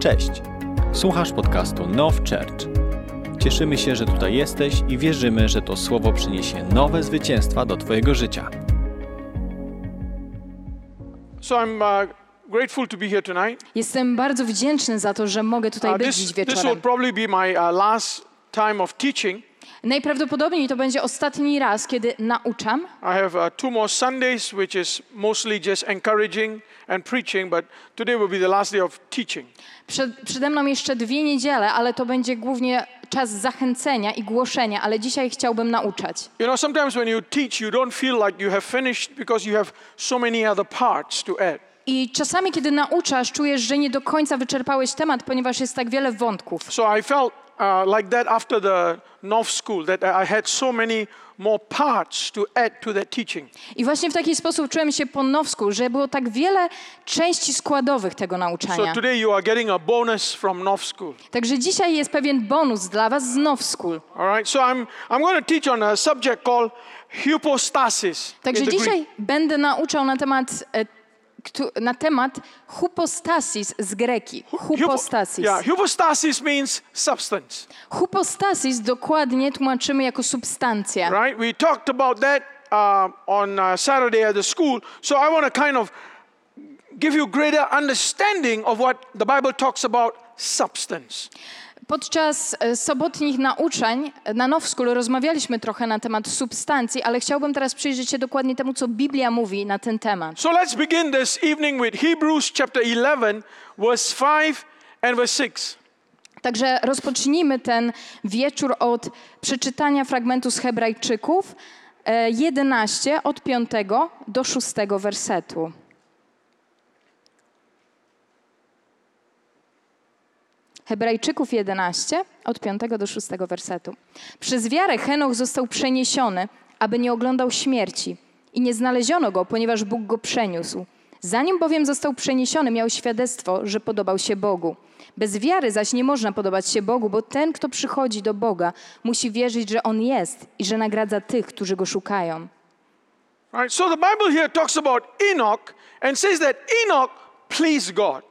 Cześć! Słuchasz podcastu Now Church. Cieszymy się, że tutaj jesteś i wierzymy, że to słowo przyniesie nowe zwycięstwa do Twojego życia. So I'm uh, grateful to be here tonight. Jestem bardzo wdzięczny za to, że mogę tutaj Uh, być this, dziś this will wieczorem. probably be my uh, last time of teaching. Najprawdopodobniej to będzie ostatni raz, kiedy nauczam. I have uh, two more Sundays, which is mostly just encouraging and preaching, but today will be the last day of teaching. Przed, przede mną jeszcze dwie niedziele, ale to będzie głównie czas zachęcenia i głoszenia, ale dzisiaj chciałbym nauczać. You know, sometimes when you teach, you don't feel like you have finished because you have so many other parts to add. I czasami, kiedy nauczasz, czujesz, że nie do końca wyczerpałeś temat, ponieważ jest tak wiele wątków. So I felt uh, like that after the North School, that I had so many more parts to add to that teaching. I właśnie w taki sposób czułem się po nowsku, że było tak wiele części składowych tego So nauczania. today you are getting a bonus from North School. Także dzisiaj jest pewien bonus dla was z Now School. All right, so I'm, I'm going to teach on a subject called hypostasis. Także dzisiaj będę nauczał na temat, e, na temat hypostasis z greki. Hypo- Hypostasis. Yeah, hypostasis means substance, Hypostasis dokładnie tłumaczymy jako substancja. right? We talked about that uh, on uh, Saturday at the school. So I want to kind of give you greater understanding of what the Bible talks about substance. Podczas e, sobotnich nauczań e, na Now School rozmawialiśmy trochę na temat substancji, ale chciałbym teraz przyjrzeć się dokładnie temu, co Biblia mówi na ten temat. So let's begin this evening with Hebrews chapter 11, verse 5 and verse 6. Także rozpocznijmy ten wieczór od przeczytania fragmentu z Hebrajczyków e, 11 od 5 do 6 wersetu. Hebrajczyków 11 od 5 do 6 wersetu. Przez wiarę Henoch został przeniesiony, aby nie oglądał śmierci i nie znaleziono go, ponieważ Bóg go przeniósł. Zanim bowiem został przeniesiony, miał świadectwo, że podobał się Bogu. Bez wiary zaś nie można podobać się Bogu, bo ten, kto przychodzi do Boga, musi wierzyć, że On jest i że nagradza tych, którzy Go szukają. Right? So the Bible here talks about Enoch and says that Enoch pleased God.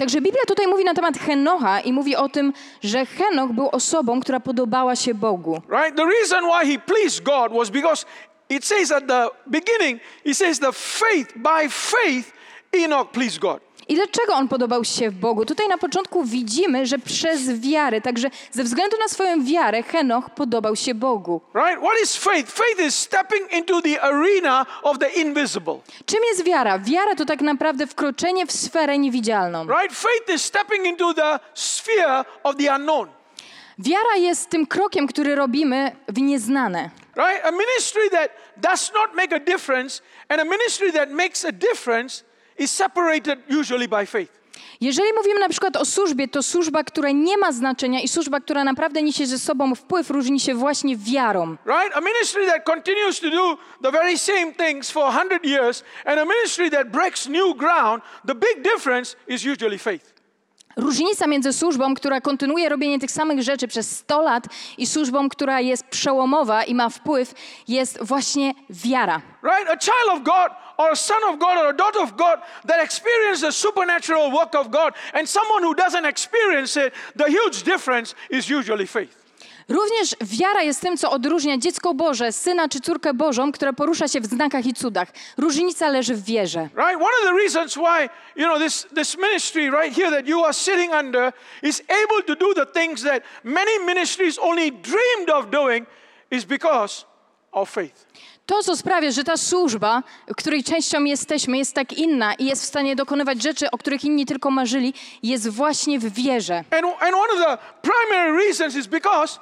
Także Biblia tutaj mówi na temat Henocha i mówi o tym, że Henoch był osobą, która podobała się Bogu. Right? The reason why he pleased God was because it says at the beginning, he says the faith, by faith, Enoch pleased God. I dlaczego on podobał się Bogu? Tutaj na początku widzimy, że przez wiarę, także ze względu na swoją wiarę, Henoch podobał się Bogu. Right? What is faith? Faith is stepping into the arena of the invisible. Czym jest wiara? Wiara to tak naprawdę wkroczenie w sferę niewidzialną. Right? Faith is stepping into the sphere of the unknown. Wiara jest tym krokiem, który robimy w nieznane. Right? A ministry that does not make a difference and a ministry that makes a difference is separated usually by faith. Jeżeli mówimy na przykład o służbie, to służba, która nie ma znaczenia i służba, która naprawdę niesie ze sobą wpływ, różni się właśnie wiarą. Right? A ministry that continues to do the very same things for 100 years and a ministry that breaks new ground, the big difference is usually faith. Różnica między służbą, która kontynuuje robienie tych samych rzeczy przez 100 lat i służbą, która jest przełomowa i ma wpływ, jest właśnie wiara. Right? A child of God or a son of God or a daughter of God that experiences the supernatural work of God and someone who doesn't experience it, the huge difference is usually faith. Również wiara jest tym, co odróżnia dziecko Boże, syna czy córkę Bożą, która porusza się w znakach i cudach. Różnica leży w wierze. Right? One of the reasons why, you know, this, this ministry right here that you are sitting under is able to do the things that many ministries only dreamed of doing is because of faith. To, co sprawia, że ta służba, której częścią jesteśmy, jest tak inna i jest w stanie dokonywać rzeczy, o których inni tylko marzyli, jest właśnie w wierze. And, and one of the primary reasons is because,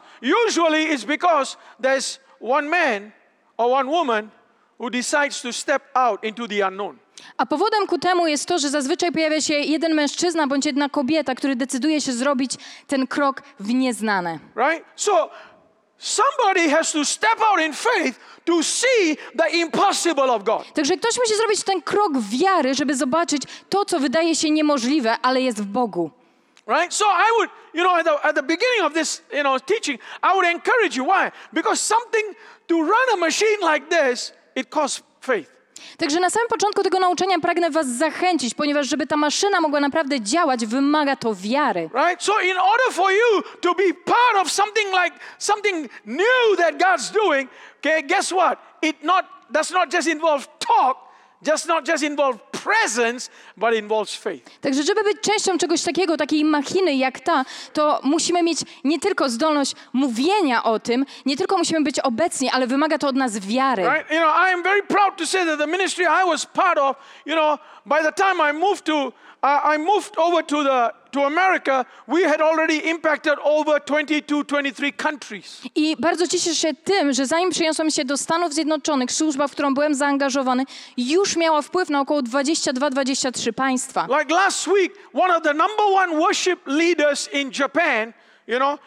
usually it's because there's one man or one woman who decides to step out into the unknown. A powodem ku temu jest to, że zazwyczaj pojawia się jeden mężczyzna bądź jedna kobieta, który decyduje się zrobić ten krok w nieznane. Right? So somebody has to step out in faith to see the impossible of God. Także ktoś musi zrobić ten krok wiary, żeby zobaczyć to, co wydaje się niemożliwe, ale jest w Bogu. Right? So I would, you know, at the, at the beginning of this, you know, teaching, I would encourage you. Why? Because something to run a machine like this, it costs faith. Także na samym początku tego nauczania pragnę Was zachęcić, ponieważ żeby ta maszyna mogła naprawdę działać, wymaga to wiary. Right? So, in order for you to be part of something like something new that God's doing, okay, guess what? It not does not just involve talk, does not just involve presence, but involves faith. Także żeby być częścią czegoś takiego, takiej machiny jak ta, to musimy mieć nie tylko zdolność mówienia o tym, nie tylko musimy być obecni, ale wymaga to od nas wiary. Right? You know, I am very proud to say that the ministry I was part of, you know, by the time I moved to, uh, I moved over to the to America, we had already impacted over 22, 23 countries. I bardzo cieszę się tym, że zanim się do Stanów Zjednoczonych, służba, w którą byłem zaangażowany, już miała wpływ na około 22-23 państwa. Like last week, one of the number one worship leaders in Japan, you know.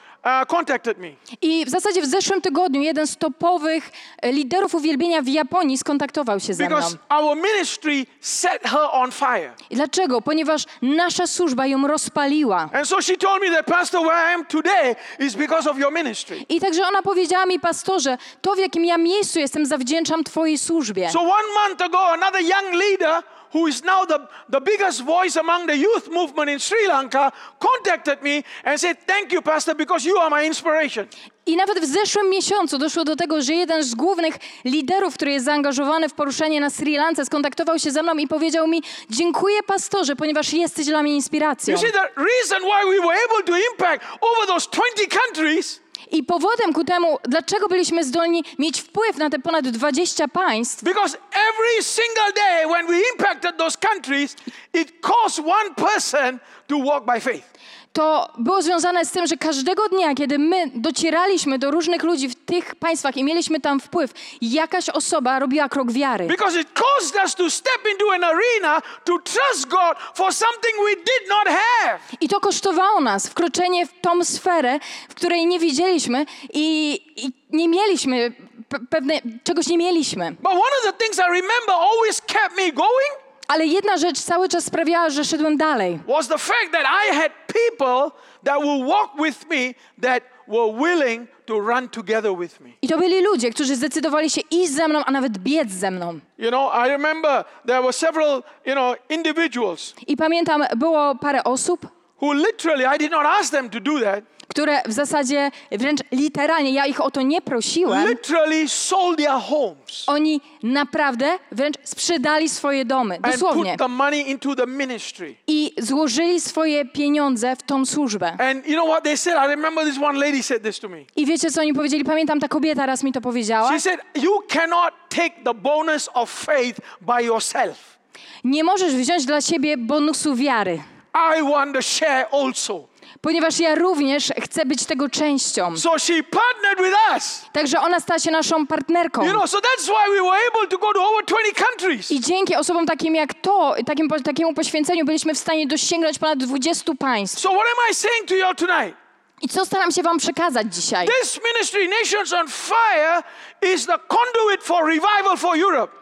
I w zasadzie w zeszłym tygodniu jeden z topowych e, liderów uwielbienia w Japonii skontaktował się ze mną. Because our ministry set her on fire. I dlaczego? Ponieważ nasza służba ją rozpaliła. And so she told me that, Pastor, where I am today is because of your ministry. I także ona powiedziała mi, pastorze, to w jakim ja miejscu jestem, zawdzięczam Twojej służbie. So one month ago, another young leader who is now the, the biggest voice among the youth movement in Sri Lanka contacted me and said, Thank you, Pastor, because you are my inspiration. I nawet w zeszłym miesiącu doszło do tego, że jeden z głównych liderów, który jest zaangażowany w poruszenie na Sri Lance, skontaktował się ze mną i powiedział mi: Dziękuję, pastorze, ponieważ jesteś dla mnie inspiracją. You see, the reason why we were able to impact over those 20 countries I powodem ku temu, dlaczego byliśmy zdolni mieć wpływ na te ponad 20 państw, Because every single day when we impacted those countries, it caused one person to walk by faith. to było związane z tym, że każdego dnia, kiedy my docieraliśmy do różnych ludzi w tych państwach i mieliśmy tam wpływ, jakaś osoba robiła krok wiary. Because it caused us to step into an arena to trust God for something we did not have. I to kosztowało nas wkroczenie w tą sferę, w której nie widzieliśmy i, i nie mieliśmy pe- pewne, czegoś nie mieliśmy. But one of the things I remember always kept me going Ale jedna rzecz cały czas sprawiała, że szedłem dalej. was the fact that I had people that will walk with me that were willing to run together with me. I to byli ludzie, którzy zdecydowali się iść ze mną, a nawet biec ze mną. You know, I remember there were several, you know, individuals I pamiętam, było parę osób, who literally, I did not ask them to do that, które w zasadzie wręcz literalnie, ja ich o to nie prosiłem, literally sold their homes oni naprawdę wręcz sprzedali swoje domy, and dosłownie. put the money into the ministry. I złożyli swoje pieniądze w tą służbę. And you know what they said? I remember this one lady said this to me. I wiecie, co oni powiedzieli? Pamiętam, ta kobieta raz mi to powiedziała. She said, You cannot take the bonus of faith by yourself. Nie możesz wziąć dla siebie bonusu wiary, I want to share also. Ponieważ ja również chcę być tego częścią. So she partnered with us. Także ona stała się naszą partnerką. You know, so that's why we were able to go to over 20 countries. I dzięki osobom takim jak to, takim, takiemu poświęceniu byliśmy w stanie dosięgnąć ponad 20 państw. So, what am I saying to you tonight? I co staram się wam przekazać dzisiaj? This ministry, Nations on Fire, is the conduit for revival for Europe.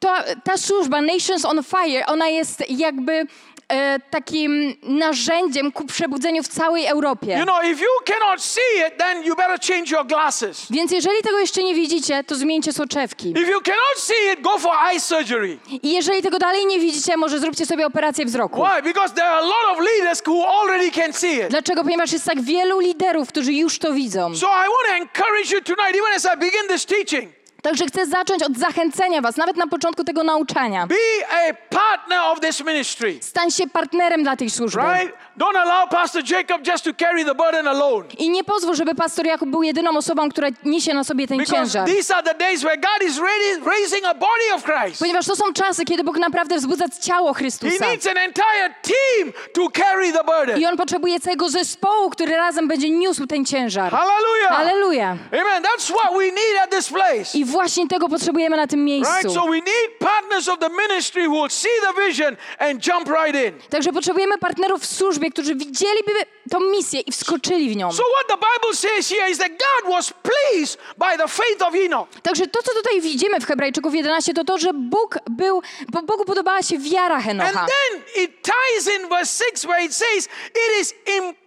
To, ta służba Nations on Fire, ona jest jakby e, takim narzędziem ku przebudzeniu w całej Europie. You know, if you cannot see it, then you better change your glasses. Więc jeżeli tego jeszcze nie widzicie, to zmieńcie soczewki. If you cannot see it, go for eye surgery. I jeżeli tego dalej nie widzicie, może zróbcie sobie operację wzroku. Why? Because there are a lot of leaders who already can see it. Dlaczego? Ponieważ jest tak wielu liderów, którzy już to widzą. So I want to encourage you tonight, even as I begin this teaching, Także chcę zacząć od zachęcenia was, nawet na początku tego nauczania. be a partner of this ministry. Stań się partnerem dla tej służby. Right? Don't allow Pastor Jacob just to carry the burden alone. I nie pozwól, żeby pastor Jakub był jedyną osobą, która niesie na sobie ten Because ciężar. these are the days where God is raising a body of Christ. Ponieważ to są czasy, kiedy Bóg naprawdę wzbudza ciało He Chrystusa. needs an entire team to carry the burden. I on potrzebuje całego zespołu, który razem będzie niósł ten ciężar. Hallelujah. Halleluja. Amen. That's what we need at this place. I właśnie tego potrzebujemy na tym Right? miejscu. So we need partners of the ministry who will see the vision and jump right in. Także potrzebujemy partnerów w służbie, którzy widzieliby tą misję i wskoczyli w nią. So what the Bible says here is that God was pleased by the faith of Enoch. Także to, co tutaj widzimy w Hebrajczyków 11, to to, że Bóg był, bo Bogu podobała się wiara And Henocha. then it ties in verse 6 where it says, It is impossible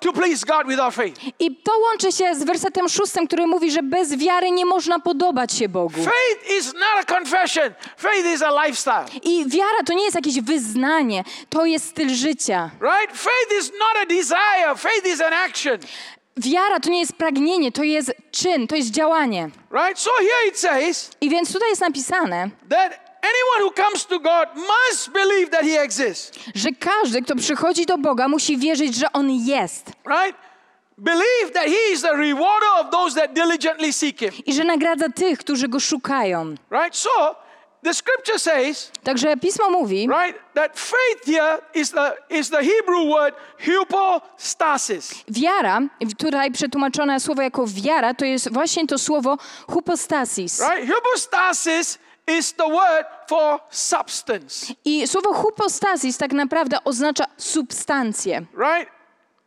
to please God without faith. I to łączy się z wersetem szóstym, który mówi, że bez wiary nie można podobać się Bogu. Faith is not a confession, faith is a lifestyle. I wiara to nie jest jakieś wyznanie, to jest styl życia. Right? Faith is not a desire, faith is an action. Wiara to nie jest pragnienie, to jest czyn, to jest działanie. Right? So here it says I więc tutaj jest napisane, that anyone who comes to God must believe that He exists. że każdy, kto przychodzi do Boga, musi wierzyć, że On jest Right? Believe that He is the rewarder of those that diligently seek Him. i że nagradza tych, którzy Go szukają. Right? So the scripture says, Także Pismo mówi, right, that faith here is the is the Hebrew word hypostasis. wiara, tutaj przetłumaczone słowo jako wiara, to jest właśnie to słowo hypostasis. Right? Hypostasis is the word for substance. I słowo hypostasis tak naprawdę oznacza substancję. Right?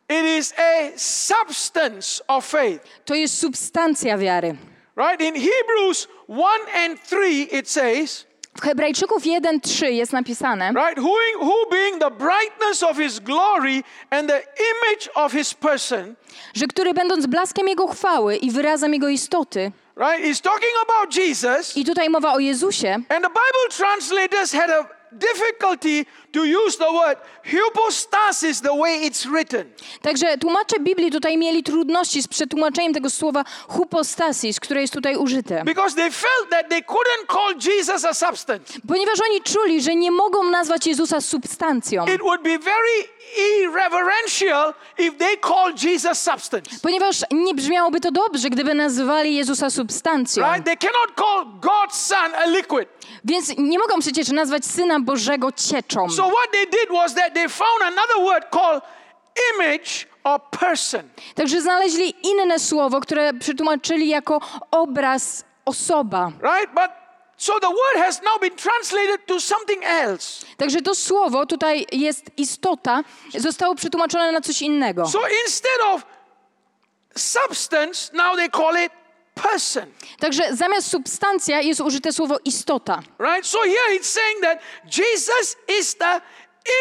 It is a substance of faith. To jest substancja wiary. Right? In Hebrews 1 and 3 it says, W Hebrajczyków 1:3 jest napisane, right, who, who being the brightness of his glory and the image of his person, że który będąc blaskiem Jego chwały i wyrazem Jego istoty, right, is talking about Jesus. i tutaj mowa o Jezusie, And the Bible translators had a difficulty to use the word hypostasis the way it's written. Także tłumacze Biblii tutaj mieli trudności z przetłumaczeniem tego słowa hypostasis, które jest tutaj użyte. Because they felt that they couldn't call Jesus a substance. Ponieważ oni czuli, że nie mogą nazwać Jezusa substancją. It would be very irreverential if they called Jesus substance. Ponieważ nie brzmiałoby to dobrze, gdyby nazywali Jezusa substancją. Right? They cannot call God's Son a liquid. Więc nie mogą przecież nazwać Syna Bożego cieczą. So what they did was that they found another word called image or person. Także znaleźli inne słowo, które przetłumaczyli jako obraz, osoba. Right? But so the word has now been translated to something else. Także to słowo tutaj jest istota, zostało przetłumaczone na coś innego. So instead of substance, now they call it person. Także zamiast substancja jest użyte słowo istota. Right? So here it's saying that Jesus is the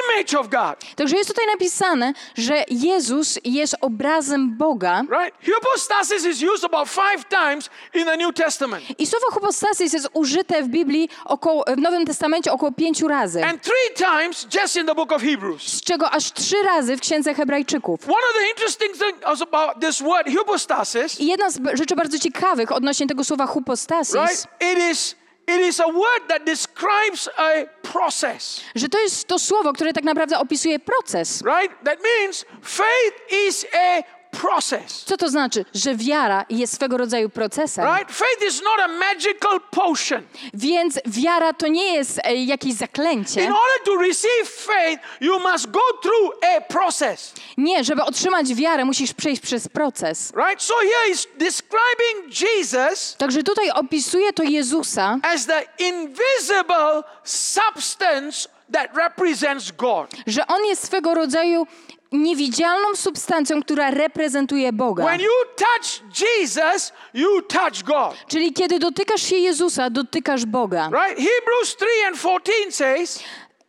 image of God. Także jest tutaj napisane, że Jezus jest obrazem Boga. Right? Hypostasis is used about five times in the New Testament. I słowo hypostasis jest użyte w Biblii około, w Nowym Testamencie około pięciu razy. And three times just in the book of Hebrews. Z czego aż trzy razy w Księdze Hebrajczyków. One of the interesting things about this word hypostasis, I jedna z rzeczy bardzo ciekawych odnośnie tego słowa hypostasis, right? It is it is a word that describes a process. że to jest to słowo, które tak naprawdę opisuje proces. Right? That means faith is a process. Co to znaczy? Że wiara jest swego rodzaju procesem. Right? Faith is not a magical potion. Więc wiara to nie jest e, jakieś zaklęcie. In order to receive faith, you must go through a process. Nie, żeby otrzymać wiarę, musisz przejść przez proces. Right? So here is describing Jesus Także tutaj opisuje to Jezusa as the invisible substance that represents God. że on jest swego rodzaju niewidzialną substancją, która reprezentuje Boga. When you touch Jesus, you touch God. Czyli kiedy dotykasz się Jezusa, dotykasz Boga. Right? Hebrews 3 and 14 says,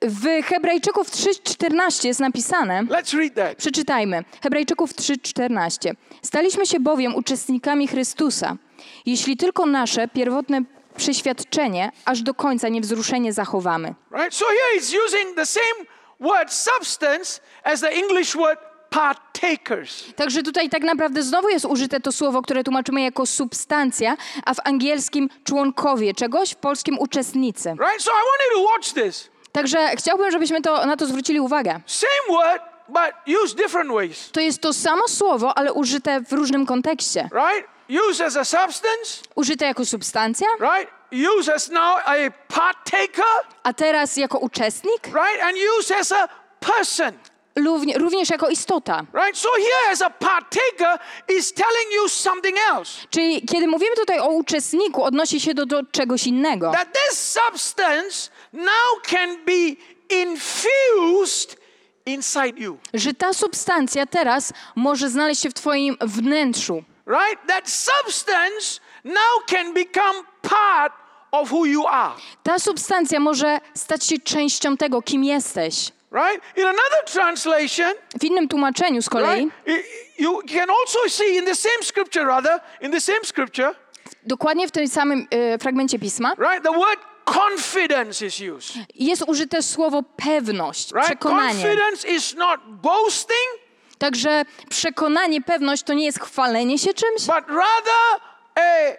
W Hebrajczyków 3:14 jest napisane. let's read that. Przeczytajmy. Hebrajczyków 3:14. Staliśmy się bowiem uczestnikami Chrystusa, jeśli tylko nasze pierwotne przeświadczenie aż do końca niewzruszenie zachowamy. Right? So here it's using the same word substance as the English word partakers. Także tutaj tak naprawdę znowu jest użyte to słowo, które tłumaczymy jako substancja, a w angielskim członkowie czegoś, w polskim uczestnicy. Right? So I want you to watch this. Także chciałbym, żebyśmy to, na to zwrócili uwagę. Same word, but used different ways. To jest to samo słowo, ale użyte w różnym kontekście. Right? Used as a substance, Użyte jako substancja, right? Used as now a partaker, a teraz jako uczestnik, right? And used as a person. równie- również jako istota. Right? So here as a partaker is telling you something else. Czyli kiedy mówimy tutaj o uczestniku, odnosi się do, do czegoś innego. That this substance now can be infused inside you. Że ta substancja teraz może znaleźć się w twoim wnętrzu. Right? That substance now can become part of who you are. Ta substancja może stać się częścią tego, kim jesteś. Right? In another translation, W innym tłumaczeniu z kolei, right, you can also see in the same scripture, rather, in the same scripture, dokładnie w tym samym e, fragmencie pisma, right, the word confidence is used. jest użyte słowo pewność, Right? przekonanie. Confidence is not boasting, Także przekonanie, pewność to nie jest chwalenie się czymś, but rather a,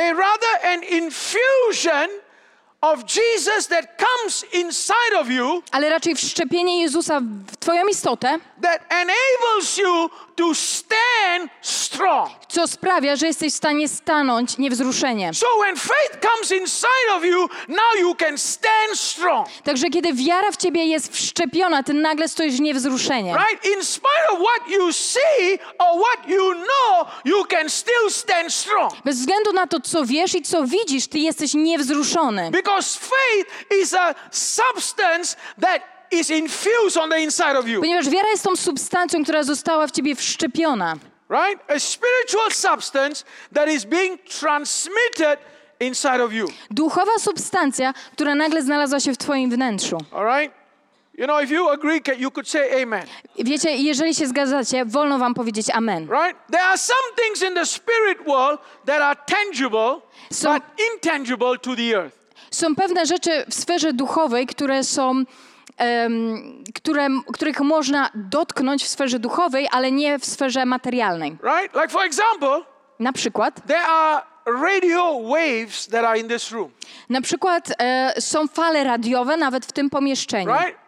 a rather an infusion of Jesus that comes inside of you ale raczej wszczepienie Jezusa w Twoją istotę, that enables you to stand strong. co sprawia, że jesteś w stanie stanąć niewzruszenie. So when faith comes inside of you, now you can stand strong. Także kiedy wiara w Ciebie jest wszczepiona, Ty nagle stoisz niewzruszenie. Right? In spite of what you see or what you know, you can still stand strong. Bez względu na to, co wiesz i co widzisz, Ty jesteś niewzruszony. Because faith is a substance that is infused on the inside of you. Ponieważ wiara jest tą substancją, która została w Ciebie wszczepiona. Right? A spiritual substance that is being transmitted inside of you. Duchowa substancja, która nagle znalazła się w Twoim wnętrzu. All right? You know, if you agree, you could say amen. Wiecie, jeżeli się zgadzacie, wolno Wam powiedzieć amen. Right? There are some things in the spirit world that are tangible, So- but intangible to the earth. Są pewne rzeczy w sferze duchowej, które są, które, których można dotknąć w sferze duchowej, ale nie w sferze materialnej. Right? Like, for example, Na przykład, there are radio waves that are in this room. na przykład e, są fale radiowe nawet w tym pomieszczeniu. Right?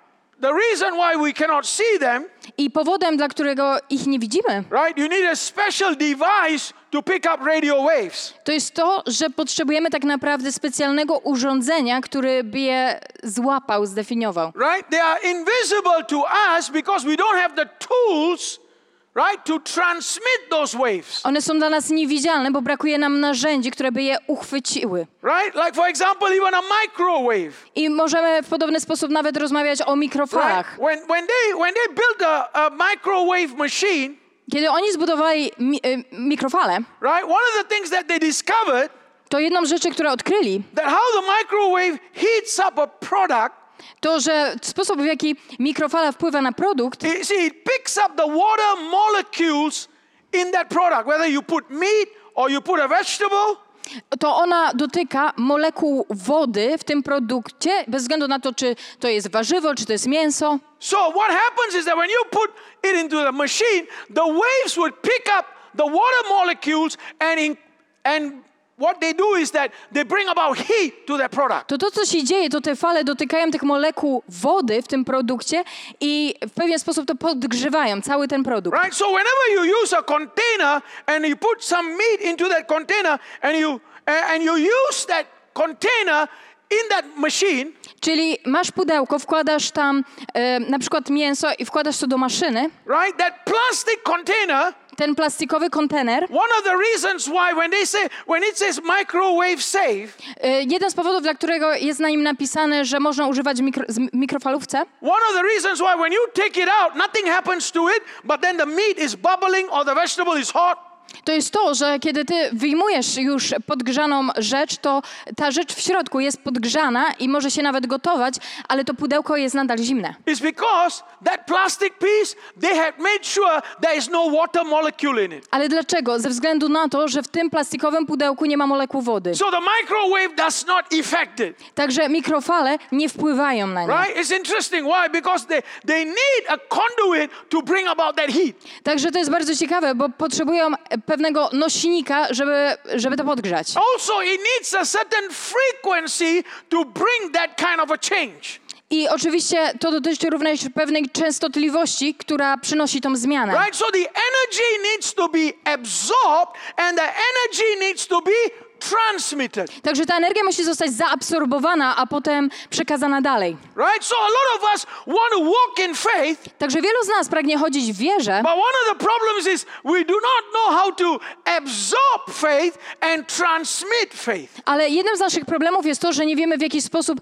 The reason why we cannot see them, I powodem, dla którego ich nie widzimy, right? You need a special device to pick up radio waves. to jest to, że potrzebujemy tak naprawdę specjalnego urządzenia, który by je złapał, zdefiniował. Right? They are invisible to us because we don't have the tools, right, to transmit those waves. One są dla nas niewidzialne, bo brakuje nam narzędzi, które by je uchwyciły. Right? Like for example, even a microwave. I możemy w podobny sposób nawet rozmawiać o Right? mikrofalach. When, when, they, when they built a, a microwave machine, Kiedy oni zbudowali mi, y, mikrofale, right, one of the things that they discovered to jedną z rzeczy, które odkryli, that how the microwave heats up a product, to że sposób, w jaki mikrofala wpływa na produkt, it, see, it picks up the water molecules in that product, whether you put meat or you put a vegetable, to ona dotyka molekuł wody w tym produkcie, bez względu na to, czy to jest warzywo, czy to jest mięso. So what happens is that when you put it into the machine, the waves would pick up the water molecules and in, and what they do is that they bring about heat to that product. To to, co się dzieje, to te fale dotykają tych molekuł wody w tym produkcie i w pewien sposób to podgrzewają cały ten produkt. Right? So whenever you use a container and you put some meat into that container and you and you use that container in that machine, Czyli masz pudełko, wkładasz tam e, na przykład mięso i wkładasz to do maszyny, right? That plastic container, ten plastikowy kontener. one of the reasons why when they say when it says microwave safe, jeden z powodów, dla którego jest na nim napisane, że można używać mikro, mikrofalówce, one of the reasons why when you take it out, nothing happens to it, but then the meat is bubbling or the vegetable is hot. To jest to, że kiedy ty wyjmujesz już podgrzaną rzecz, to ta rzecz w środku jest podgrzana i może się nawet gotować, ale to pudełko jest nadal zimne. It's because that plastic piece, they have made sure there is no water molecule in it. Ale dlaczego? Ze względu na to, że w tym plastikowym pudełku nie ma molekuł wody. So the microwave does not affect it. Także mikrofale nie wpływają na nie. Right? It's interesting. Why? Because they, they need a conduit to bring about that heat. Także to jest bardzo ciekawe, bo potrzebują pewnego nośnika, żeby, żeby to podgrzać. Also, it needs a certain frequency to bring that kind of a change. I oczywiście to dotyczy również pewnej częstotliwości, która przynosi tą zmianę. Right? So the energy needs to be absorbed and the energy needs to be transmitted. Także ta energia musi zostać zaabsorbowana, a potem przekazana dalej. Right? So a lot of us want to walk in faith, Także wielu z nas pragnie chodzić w wierze, but one of the problems is we do not know how to absorb faith and transmit faith. ale jednym z naszych problemów jest to, że nie wiemy w jaki sposób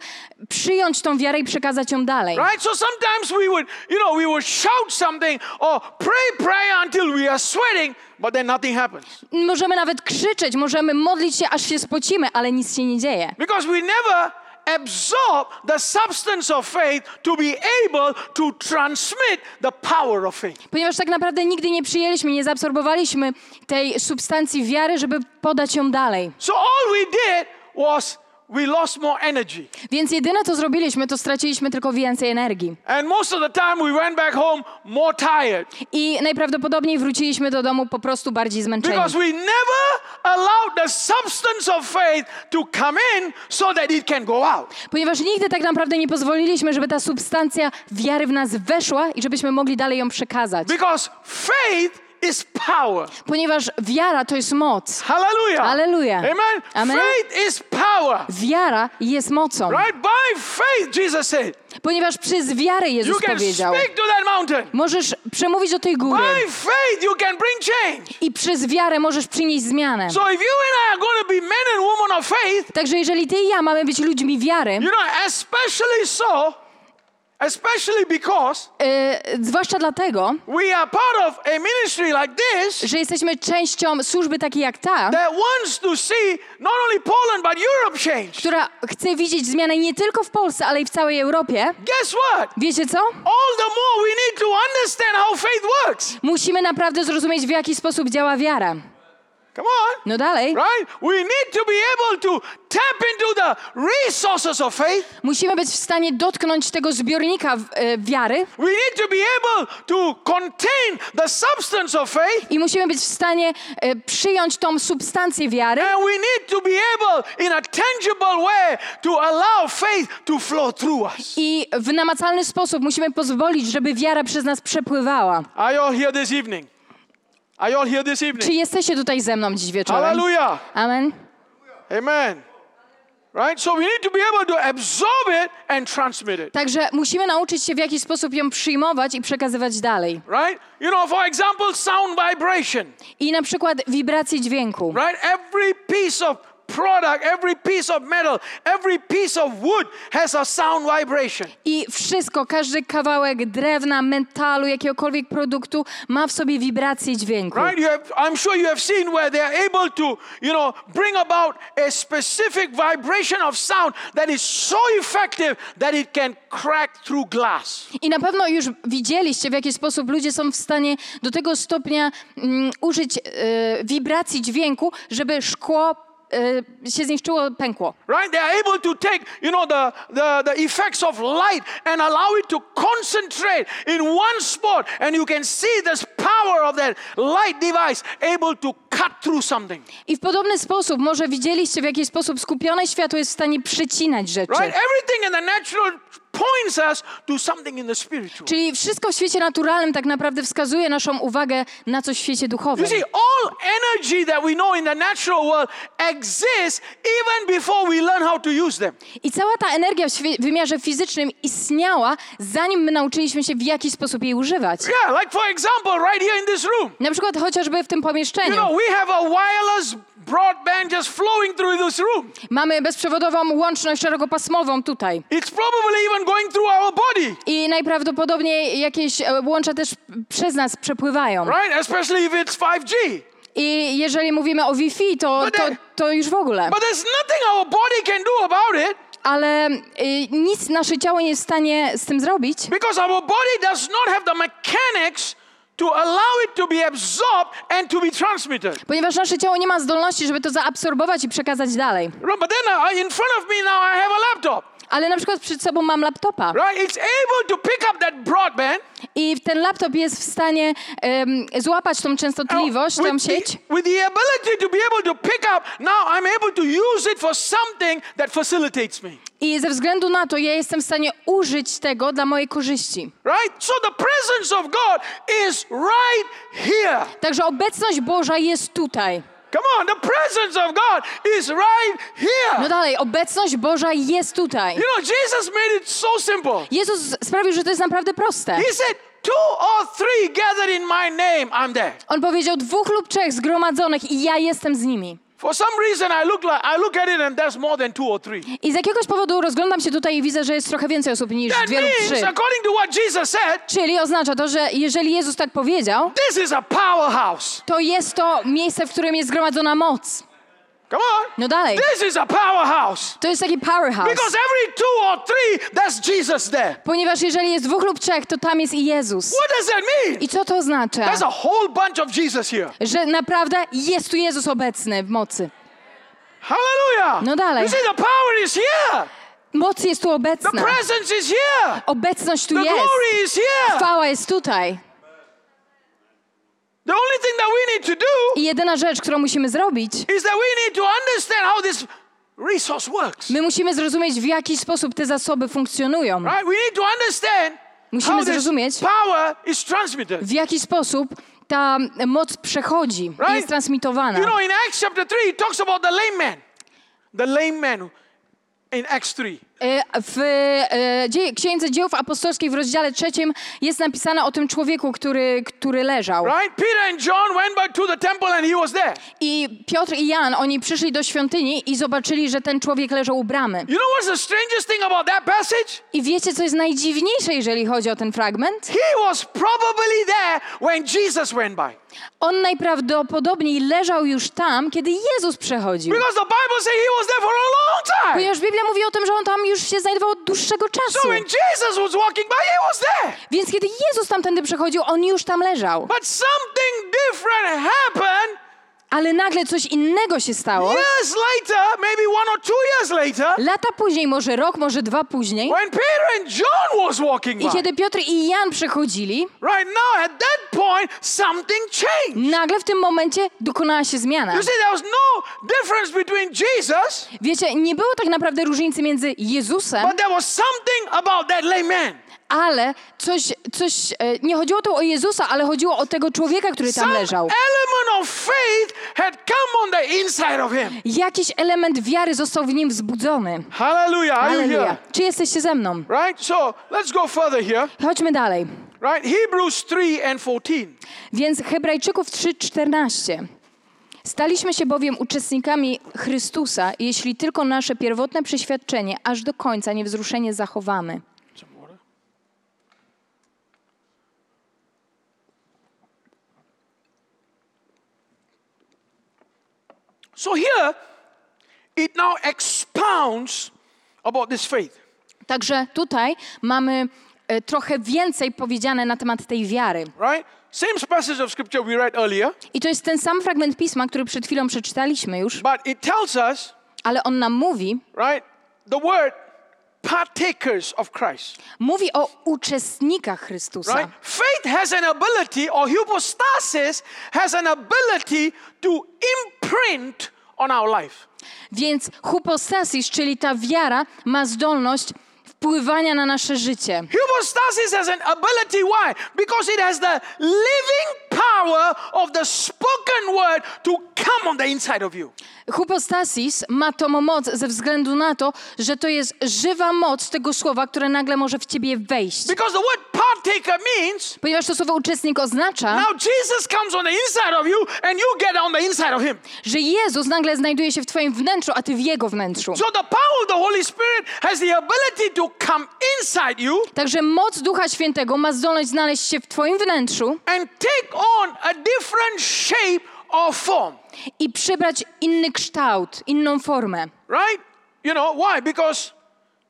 przyjąć tą wiarę i przekazać ją dalej. Right? So sometimes we would, you know, we would shout something or pray prayer until we are sweating, but then nothing happens. Możemy nawet krzyczeć, możemy modlić się, aż się spocimy, ale nic się nie dzieje. Because we never absorb the substance of faith to be able to transmit the power of faith. Ponieważ tak naprawdę nigdy nie przyjęliśmy, nie zaabsorbowaliśmy tej substancji wiary, żeby podać ją dalej. So all we did was we lost more energy. Więc jedyne co zrobiliśmy, to straciliśmy tylko więcej energii. And most of the time we went back home more tired I najprawdopodobniej wróciliśmy do domu po prostu bardziej zmęczeni. because we never allowed the substance of faith to come in so that it can go out. Ponieważ nigdy tak naprawdę nie pozwoliliśmy, żeby ta substancja wiary w nas weszła i żebyśmy mogli dalej ją przekazać. Because faith is power. Ponieważ wiara to jest moc. Hallelujah. Hallelujah. Amen. Amen. Faith is power. Wiara jest mocą. Right? By faith, Jesus said. Ponieważ przez wiarę You Jezus can powiedział. speak to that mountain. Możesz przemówić do tej góry By faith, you can bring change. i przez wiarę możesz przynieść zmianę. So faith, Także jeżeli ty i ja mamy być ludźmi wiary, you know, especially so, especially because e, zwłaszcza dlatego, we are part of a ministry like this że jesteśmy częścią służby takiej jak ta, that wants to see not only Poland but Europe change. która chce widzieć zmianę nie tylko w Polsce, ale i w całej Europie, Guess what? wiecie co? All the more we need to understand how faith works. Musimy naprawdę zrozumieć, w jaki sposób działa wiara. Come on. No dalej. Right? We need to be able to tap into the resources of faith. Musimy być w stanie dotknąć tego zbiornika e, wiary We need to be able to contain the substance of faith. i musimy być w stanie e, przyjąć tą substancję wiary And we need to be able, in a tangible way, to allow faith to flow through us. i w namacalny sposób musimy pozwolić, żeby wiara przez nas przepływała. Are you all here this evening? Are you all here this Czy evening? jesteście tutaj ze mną dziś wieczorem? Hallelujah. Amen. Amen. Right? So we need to be able to absorb it and transmit it. Także musimy nauczyć się, w jaki sposób ją przyjmować i przekazywać dalej. Right? You know, for example, sound vibration. I na przykład wibracje dźwięku. Right? Every piece of product, every piece of metal, every piece of wood has a sound vibration. I wszystko, każdy kawałek drewna, metalu, jakiegokolwiek produktu ma w sobie wibrację dźwięku. Right? You have, I'm sure you have seen where they are able to, you know, bring about a specific vibration of sound that is so effective that it can crack through glass. I na pewno już widzieliście, w jaki sposób ludzie są w stanie do tego stopnia mm, użyć e, wibracji dźwięku, żeby szkło e, się zniszczyło, pękło. Right? They are able to take, you know, the, the, the effects of light and allow it to concentrate in one spot. And you can see this power of that light device able to cut through something. I w podobny sposób, może widzieliście, w jaki sposób skupione światło jest w stanie przycinać rzeczy. Right? Everything in the natural points us to something in the spiritual. Czyli wszystko w świecie naturalnym tak naprawdę wskazuje naszą uwagę na coś w świecie duchowym. You see, all energy that we know in the natural world exists even before we learn how to use them. I cała ta energia w wymiarze fizycznym istniała, zanim my nauczyliśmy się, w jaki sposób jej używać. Yeah, like for example, right here in this room. Na przykład chociażby w tym You pomieszczeniu. know, we have a wireless broadband just flowing through this room. Mamy bezprzewodową łączność szerokopasmową tutaj. It's probably even going through our body, I najprawdopodobniej jakieś e, łącza też przez nas przepływają. right? Especially if it's 5G. I jeżeli mówimy o Wi-Fi, to, to, to już w ogóle. But there's nothing our body can do about it Ale y, nic nasze ciało nie jest w stanie z tym zrobić, because our body does not have the mechanics to allow it to be absorbed and to be transmitted. ponieważ nasze ciało nie ma zdolności, żeby to zaabsorbować i przekazać dalej. Right? But then in front of me now I have a laptop, Ale na przykład przed sobą mam laptopa right? It's able to pick up that broadband i ten laptop jest w stanie em, złapać tą częstotliwość, tą sieć the, with the ability to be able to pick up. Now I'm able to use it for something that facilitates me. i ze względu na to ja jestem w stanie użyć tego dla mojej korzyści. Right? So the presence of God is right here. Także obecność Boża jest tutaj. Come on, the presence of God is right here. No dalej, obecność Boża jest tutaj. You know, Jesus made it so simple. Jezus sprawił, że to jest naprawdę proste. He said, Two or three gathered in my name, I'm there. On powiedział dwóch lub trzech zgromadzonych i ja jestem z nimi. For some reason, I look like I look at it and there's more than two or three. I z jakiegoś powodu rozglądam się tutaj i widzę, że jest trochę więcej osób niż That dwie lub trzy. according to what Jesus said, Czyli oznacza to, że jeżeli Jezus tak powiedział, this is a powerhouse. to jest to miejsce, w którym jest zgromadzona moc. Come on. No dalej. This is a powerhouse. To jest taki powerhouse. Because every two or three, that's Jesus there. Ponieważ jeżeli jest dwóch lub trzech, to tam jest i Jezus. What does that mean? I co to oznacza? There's a whole bunch of Jesus here. Że naprawdę jest tu Jezus obecny w mocy. Hallelujah. No dalej. You see, the power is here. Moc jest tu The obecna. presence is here. Obecność tu The jest. glory is here. Chwała jest tutaj. The only thing that we need to do I jedyna rzecz, którą musimy zrobić, is that we need to understand how this resource works. my musimy zrozumieć, w jaki sposób te zasoby funkcjonują. Right? We need to understand Musimy zrozumieć, power is transmitted. w jaki sposób ta moc przechodzi i jest transmitowana. You know, in Acts chapter 3, it talks about the lame man. The lame man in Acts 3. E, W e, Księdze Dzieł Apostolskich w rozdziale trzecim jest napisane o tym człowieku, który, który leżał. Right? Peter and John went back to the temple and he was there. I Piotr i Jan, oni przyszli do świątyni i zobaczyli, że ten człowiek leżał u bramy. You know what's the strangest thing about that passage? I wiecie, co jest najdziwniejsze, jeżeli chodzi o ten fragment? He was probably there when Jesus went by. On najprawdopodobniej leżał już tam, kiedy Jezus przechodził. Because the Bible says he was there for a long time. Ponieważ Biblia mówi o tym, że on tam już się znajdował od dłuższego czasu. So when Jesus was walking by, he was there. Więc kiedy Jezus tamtędy przechodził, on już tam leżał. But something different happened Ale nagle coś innego się stało. years later, maybe one or two years later, Lata później, może rok, może dwa później. when Peter and John was walking I by. kiedy Piotr i Jan przechodzili, Right now, at that point, something changed. nagle w tym momencie dokonała się zmiana. You see, there was no difference between Jesus, Wiecie, nie było tak naprawdę różnicy między Jezusem, but there was something about that lame man. Ale coś, coś e, nie chodziło tu o Jezusa, ale chodziło o tego człowieka, który tam leżał. Jakiś element wiary został w nim wzbudzony. Hallelujah. Are you Halleluja. here? Czy jesteście ze mną? Right? So let's go further here. Chodźmy dalej. Right? Hebrews 3 and 14. Więc Hebrajczyków 3:14. Staliśmy się bowiem uczestnikami Chrystusa, jeśli tylko nasze pierwotne przeświadczenie aż do końca niewzruszenie zachowamy. So here, it now expounds about this faith. Także tutaj mamy e, trochę więcej powiedziane na temat tej wiary. Right? Same passage of scripture we read earlier, I to jest ten sam fragment pisma, który przed chwilą przeczytaliśmy już, but it tells us, ale on nam mówi, right, the word partakers of Christ. mówi o uczestnikach Chrystusa. Right? Faith has an ability, or hypostasis has an ability to imprint on our life. Więc hypostasis, czyli ta wiara, ma zdolność wpływania na nasze życie. Hypostasis has an ability. Why? Because it has the living power of the spoken word to come on the inside of you. Hypostasis ma tą moc ze względu na to, że to jest żywa moc tego słowa, które nagle może w ciebie wejść. Because the word partaker means Ponieważ to słowo uczestnik oznacza, now Jesus comes on the inside of you and you get on the inside of him. że Jezus nagle znajduje się w twoim wnętrzu, a ty w jego wnętrzu. So the power of the Holy Spirit has the ability to come inside you Także moc Ducha Świętego ma zdolność znaleźć się w twoim wnętrzu and take on a different shape or form. i przybrać inny kształt, inną formę. Right? You know, why? Because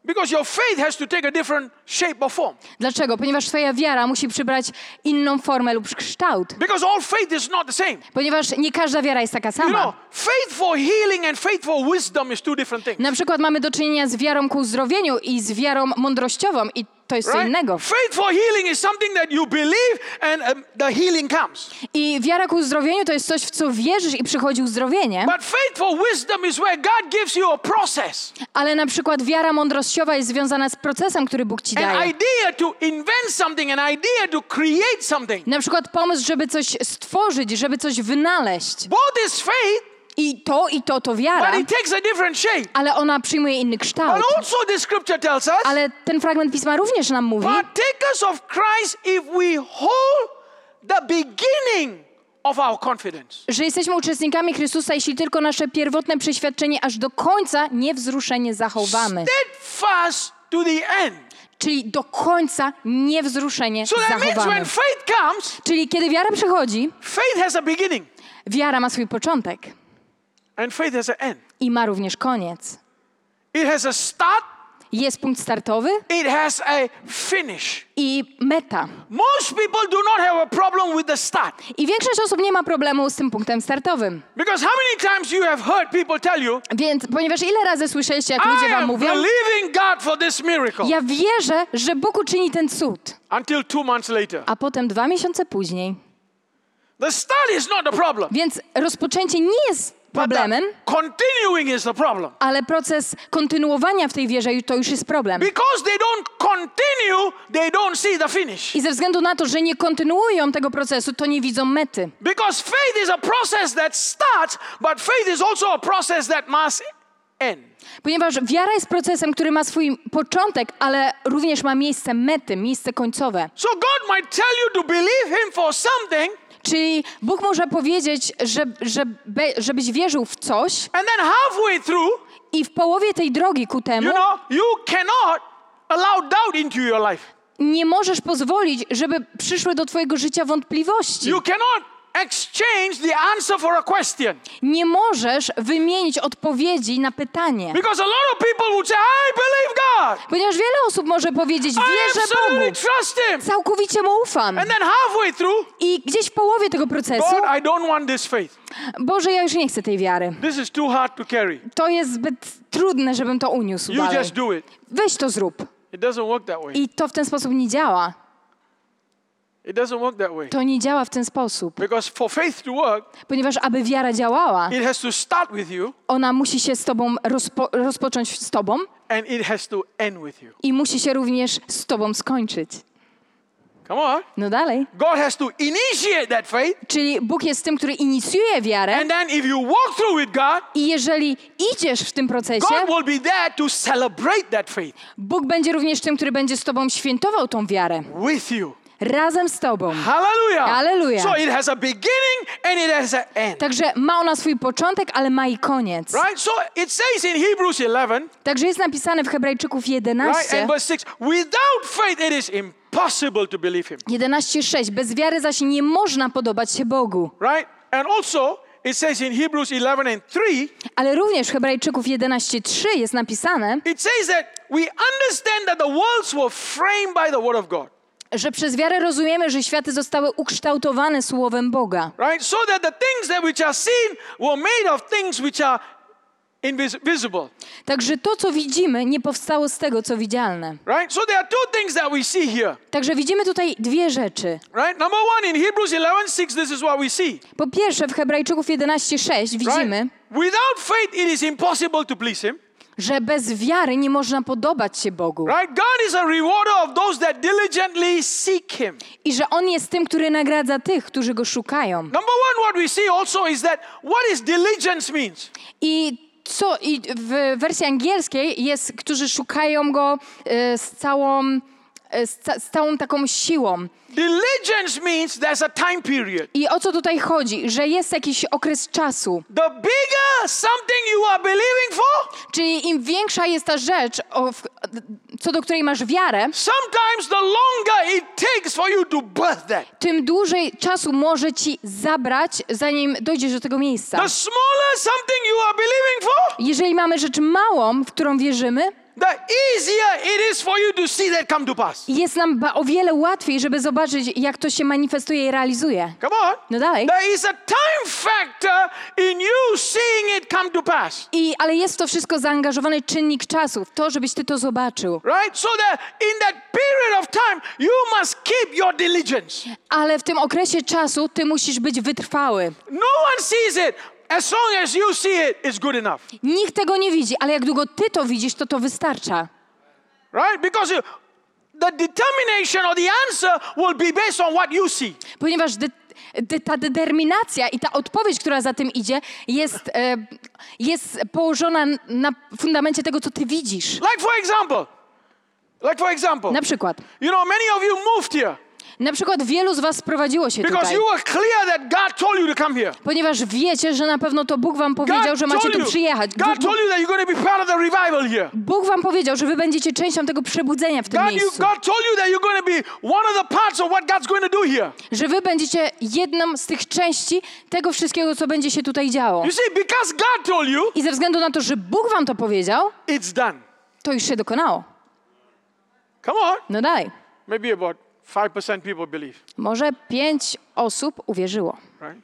because your faith has to take a different shape or form. Dlaczego? Ponieważ twoja wiara musi przybrać inną formę lub kształt. Because all faith is not the same. Ponieważ nie każda wiara jest taka You know, sama. faith for healing and faith for wisdom is two different things. Na przykład mamy do czynienia z wiarą ku uzdrowieniu i z wiarą mądrościową i to jest co innego. Faith for healing is something that you believe and um, the healing comes. I wiara ku uzdrowieniu to jest coś, w co wierzysz i przychodzi uzdrowienie, But faith for wisdom is where God gives you a process, ale na przykład wiara mądrościowa jest związana z procesem, który Bóg ci an daje. idea to invent something, an idea to create something. Na przykład pomysł, żeby coś stworzyć, żeby coś wynaleźć. Both is faith, I to, i to, to wiara, but it takes a different shape. ale ona przyjmuje inny kształt. But also, the scripture tells us Ale ten fragment pisma również nam mówi, partakers of Christ if we hold the beginning of our confidence. że jesteśmy uczestnikami Chrystusa, jeśli tylko nasze pierwotne przeświadczenie aż do końca niewzruszenie zachowamy. Steadfast to the end. Czyli do końca niewzruszenie So that means zachowamy. when faith comes, Czyli kiedy wiara przychodzi, faith has a beginning. wiara ma swój początek. And faith has an end. i ma również koniec. It has a start, Jest punkt startowy it has a finish. i meta. Most people do not have a problem with the start. I większość osób nie ma problemu z tym punktem startowym. Because how many times you have heard people tell you, Więc, ponieważ ile razy słyszeliście, jak ludzie I wam am mówią, believing God for this miracle. ja wierzę, że Bóg uczyni ten cud. Until two months later. A potem dwa miesiące później. The start is not the problem. Więc rozpoczęcie nie jest problemem, continuing is the problem. ale proces kontynuowania w tej wierze to już jest problem. Because they don't continue, they don't see the finish. I ze względu na to, że nie kontynuują tego procesu, to nie widzą mety. Because faith is a process that starts, but faith is also a process that must end. Ponieważ wiara jest procesem, który ma swój początek, ale również ma miejsce mety, miejsce końcowe. So God might tell you to believe Him for something, Czyli Bóg może powiedzieć, że, że, żebyś wierzył w coś and then halfway through, i w połowie tej drogi ku temu you know, you cannot allow doubt into your life. nie możesz pozwolić, żeby przyszły do twojego życia wątpliwości. You cannot exchange the answer for a question. Nie możesz wymienić odpowiedzi na pytanie. Because a lot of people would say, I believe God. Ponieważ wiele osób może powiedzieć, wierzę Bogu, trust Him. całkowicie mu ufam. And then halfway through, I gdzieś w połowie tego procesu, God, I don't want this faith. Boże, ja już nie chcę tej wiary. This is too hard to carry. To jest zbyt trudne, żebym to uniósł You dalej. just do it. Weź to zrób. It doesn't work that way. I to w ten sposób nie działa. It doesn't work that way. To nie działa w ten sposób. Because for faith to work, Ponieważ aby wiara działała, it has to start with you ona musi się z tobą rozpo- rozpocząć z tobą and it has to end with you. i musi się również z tobą skończyć. Come on. No dalej. God has to initiate that faith. Czyli Bóg jest tym, który inicjuje wiarę And then if you walk through with God, i jeżeli idziesz w tym procesie, God will be there to celebrate that faith Bóg będzie również tym, który będzie z tobą świętował tą wiarę. with you. Razem z tobą. Hallelujah. Hallelujah. So it has a beginning and it has an end. Także ma ona swój początek, ale ma i koniec. Right? So it says in Hebrews 11, Także jest napisane w Hebrajczyków right, 11, and verse 6, without faith it is impossible to believe him. 11:6. Bez wiary zaś nie można podobać się Bogu. Right? And also it says in Hebrews 11 and 3, Ale również w Hebrajczyków 11:3 jest napisane, it says that we understand that the worlds were framed by the word of God. Że przez wiarę rozumiemy, że światy zostały ukształtowane słowem Boga. Right? So that the things that which are seen were made of things which are invisible. Także to, co widzimy, nie powstało z tego, co widzialne. Right? So there are two things that we see here. Także widzimy tutaj dwie rzeczy. Right? Number one, in Hebrews 11:6, this is what we see. Po pierwsze, w Hebrajczyków 11:6 widzimy, Right? Without faith, it is impossible to please Him. Że bez wiary nie można podobać się Bogu. Right? God is a rewarder of those that diligently seek Him. I że On jest tym, który nagradza tych, którzy Go szukają. Number one, what we see also is that what is diligence means. I co i w wersji angielskiej jest, którzy szukają Go e, z całą, z, ca, z całą taką siłą. Diligence means there's a time period. I o co tutaj chodzi? Że jest jakiś okres czasu. The bigger something you are believing for, Czyli im większa jest ta rzecz, o, w, co do której masz wiarę, sometimes the longer it takes for you to birth that. tym dłużej czasu może ci zabrać, zanim dojdziesz do tego miejsca. The smaller something you are believing for, Jeżeli mamy rzecz małą, w którą wierzymy, the easier it is for you to see that come to pass. jest nam o wiele łatwiej, żeby zobaczyć, jak to się manifestuje i realizuje. Come on. No dalej. There is a time factor in you seeing it come to pass. I, ale jest to wszystko zaangażowany czynnik czasu, w to, żebyś ty to zobaczył. Right? So that in that period of time, you must keep your diligence. Ale w tym okresie czasu ty musisz być wytrwały. No one sees it. As long as you see it, it's good enough. Nikt tego nie widzi, ale jak długo ty to widzisz, to to wystarcza. Right? Because you- the determination or the answer will be based on what you see. Ponieważ de, de, ta determinacja i ta odpowiedź, która za tym idzie, jest, e, jest położona na fundamencie tego, co ty widzisz. Like for example, like for example, Na przykład, you know, many of you moved here. Na przykład wielu z was sprowadziło się Because tutaj, you were clear that God told you to come here. ponieważ wiecie, że na pewno to Bóg wam powiedział, God że macie told tu you. przyjechać. God Bóg, told you that you're going to be part of the revival here. Bóg wam powiedział, że wy będziecie częścią tego przebudzenia w tym God, you, miejscu. God told you that you're going to be one of the parts of what God's going to do here. Że wy będziecie jedną z tych części tego wszystkiego, co będzie się tutaj działo. You see, because God told you, I ze względu na to, że Bóg wam to powiedział, it's done. to już się dokonało. Come on. No dalej. Maybe about 5% people believe, Może pięć osób uwierzyło. right?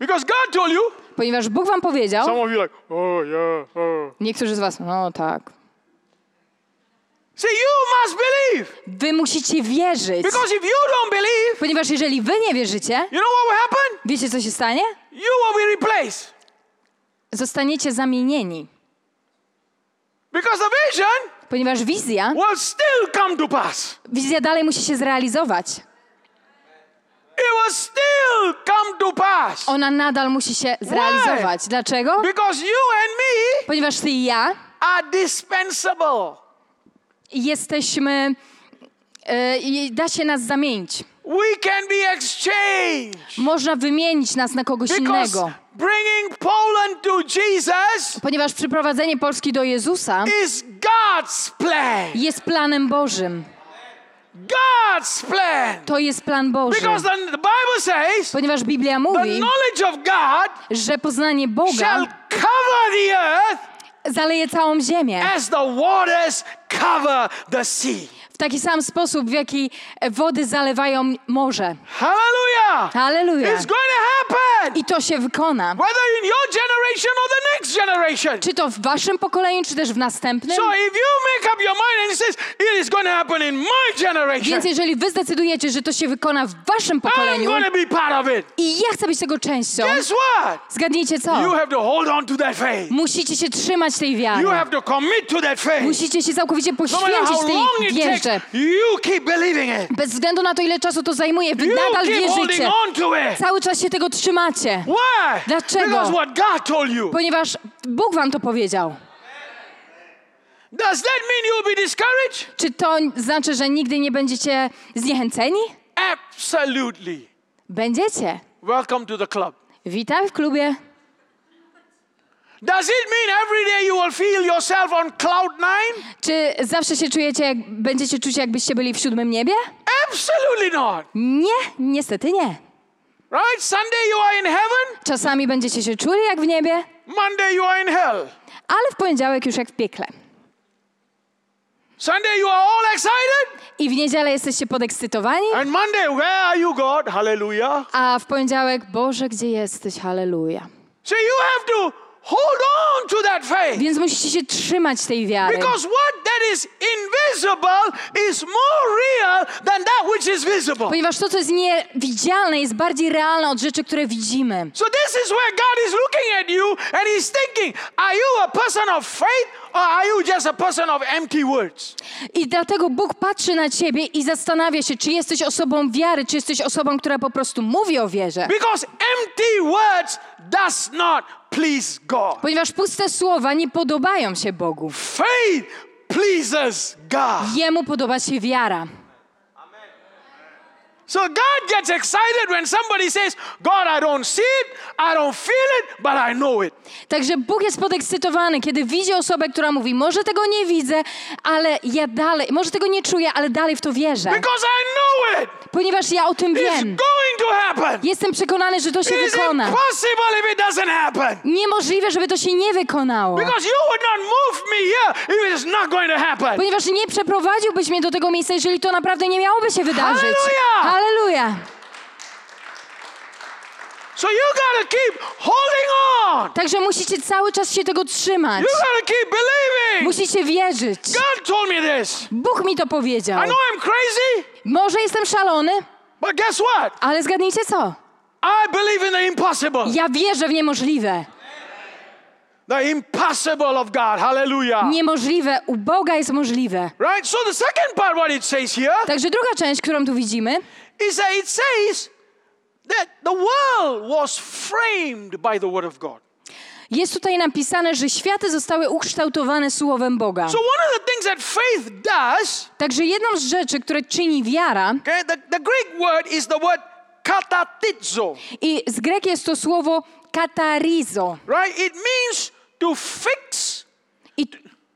Because God told you, Ponieważ Bóg wam powiedział, some of you like, oh yeah, oh. niektórzy z was, no tak. See, you must believe. Wy musicie wierzyć. Because if you don't believe, Ponieważ jeżeli wy nie wierzycie, you know what will happen? wiecie co się stanie? You will be replaced. Zostaniecie zamienieni. Because the vision Ponieważ wizja, will still come to pass. wizja dalej musi się zrealizować. It will still come to pass. Ona nadal musi się zrealizować. Dlaczego? Because you and me Ponieważ ty i ja are dispensable. jesteśmy, i da się nas zamienić. We can be exchanged. Można wymienić nas na kogoś Because innego. Bringing Poland to Jesus Ponieważ przyprowadzenie Polski do Jezusa is God's plan. jest planem Bożym. God's plan. To jest plan Boży. Because the, the Bible says Ponieważ Biblia the mówi, knowledge of God że poznanie shall Boga cover the earth zaleje całą ziemię. as the waters cover the sea. W taki sam sposób, w jaki wody zalewają morze. Hallelujah. Halleluja. It's going to happen. I to się wykona. Whether in your generation or the next generation. Czy to w waszym pokoleniu, czy też w następnym? So if you make up your mind and it says it is going to happen in my generation, Więc jeżeli wy zdecydujecie, że to się wykona w waszym I'm pokoleniu going to be part of it. i ja chcę być tego częścią, Guess what? zgadnijcie You co? have to hold on to that faith. Musicie się trzymać tej You wiary. have to commit to that faith. Musicie się całkowicie No poświęcić tej wierze. You keep believing it. Bez względu na to, ile czasu to zajmuje, wy You nadal wierzycie. Cały czas się tego trzymacie. Why? Dlaczego? Because what God told you. Ponieważ Bóg wam to powiedział. Does that mean you'll be discouraged? Czy to znaczy, że nigdy nie będziecie zniechęceni? Absolutely. Będziecie. Welcome to the club. Witam w klubie. Does it mean every day you will feel yourself on cloud nine? Czy zawsze się czujecie, jak będziecie czuć, jakbyście byli w siódmym niebie? Absolutely not. Nie, niestety nie. Right? Sunday you are in heaven, Czasami będziecie się czuli jak w niebie, Monday you are in hell. ale w poniedziałek już jak w piekle. Sunday you are all excited, I w niedzielę jesteście podekscytowani, and Monday, where are you, God? Hallelujah. a w poniedziałek, Boże, gdzie jesteś? Halleluja. So you have to hold on to that faith. Więc musicie się trzymać tej wiary. Because what that is invisible is more real than that which is visible. Ponieważ to, co jest niewidzialne, jest bardziej realne od rzeczy, które widzimy. So this is where God is looking at you and he's thinking, are you a person of faith or are you just a person of empty words? I dlatego Bóg patrzy na ciebie i zastanawia się, czy jesteś osobą wiary, czy jesteś osobą, która po prostu mówi o wierze. Because empty words does not please God. Ponieważ puste słowa nie podobają się Bogu. Faith pleases God. Jemu podoba się wiara. So God gets excited when somebody says, God, I don't see it, I don't feel it, but I know it. Także Bóg jest podekscytowany, kiedy widzi osobę, która mówi: Może tego nie widzę, ale ja dalej, może tego nie czuję, ale dalej w to wierzę. Because I know it. Ponieważ ja o tym It's wiem. going to happen. Jestem przekonany, że to się It is wykona. impossible if it doesn't happen. Niemożliwe, żeby to się nie wykonało. Because you would not move me here if it is not going to happen. Ponieważ nie przeprowadziłbyś mnie do tego miejsca, jeżeli to naprawdę nie miałoby się wydarzyć. Hallelujah! Halleluja! So you got to keep holding on. Także musicie cały czas się tego trzymać. You got to keep believing. Musicie wierzyć. God told me this. Bóg mi to powiedział. I know I'm crazy, Może jestem szalony, but guess what? ale zgadnijcie co? I believe in the impossible. Ja wierzę w niemożliwe. The impossible of God. Hallelujah. Niemożliwe u Boga jest możliwe. Right? So the second part, what it says here, Także druga część, którą tu widzimy, is that it says that the world was framed by the word of God. Jest tutaj napisane, że światy zostały ukształtowane słowem Boga. So one of the things that faith does, Także jedną z rzeczy, które czyni wiara, okay, the, the Greek word is the word katatizo, i z greki jest to słowo katarizo. right? It means to fix, I,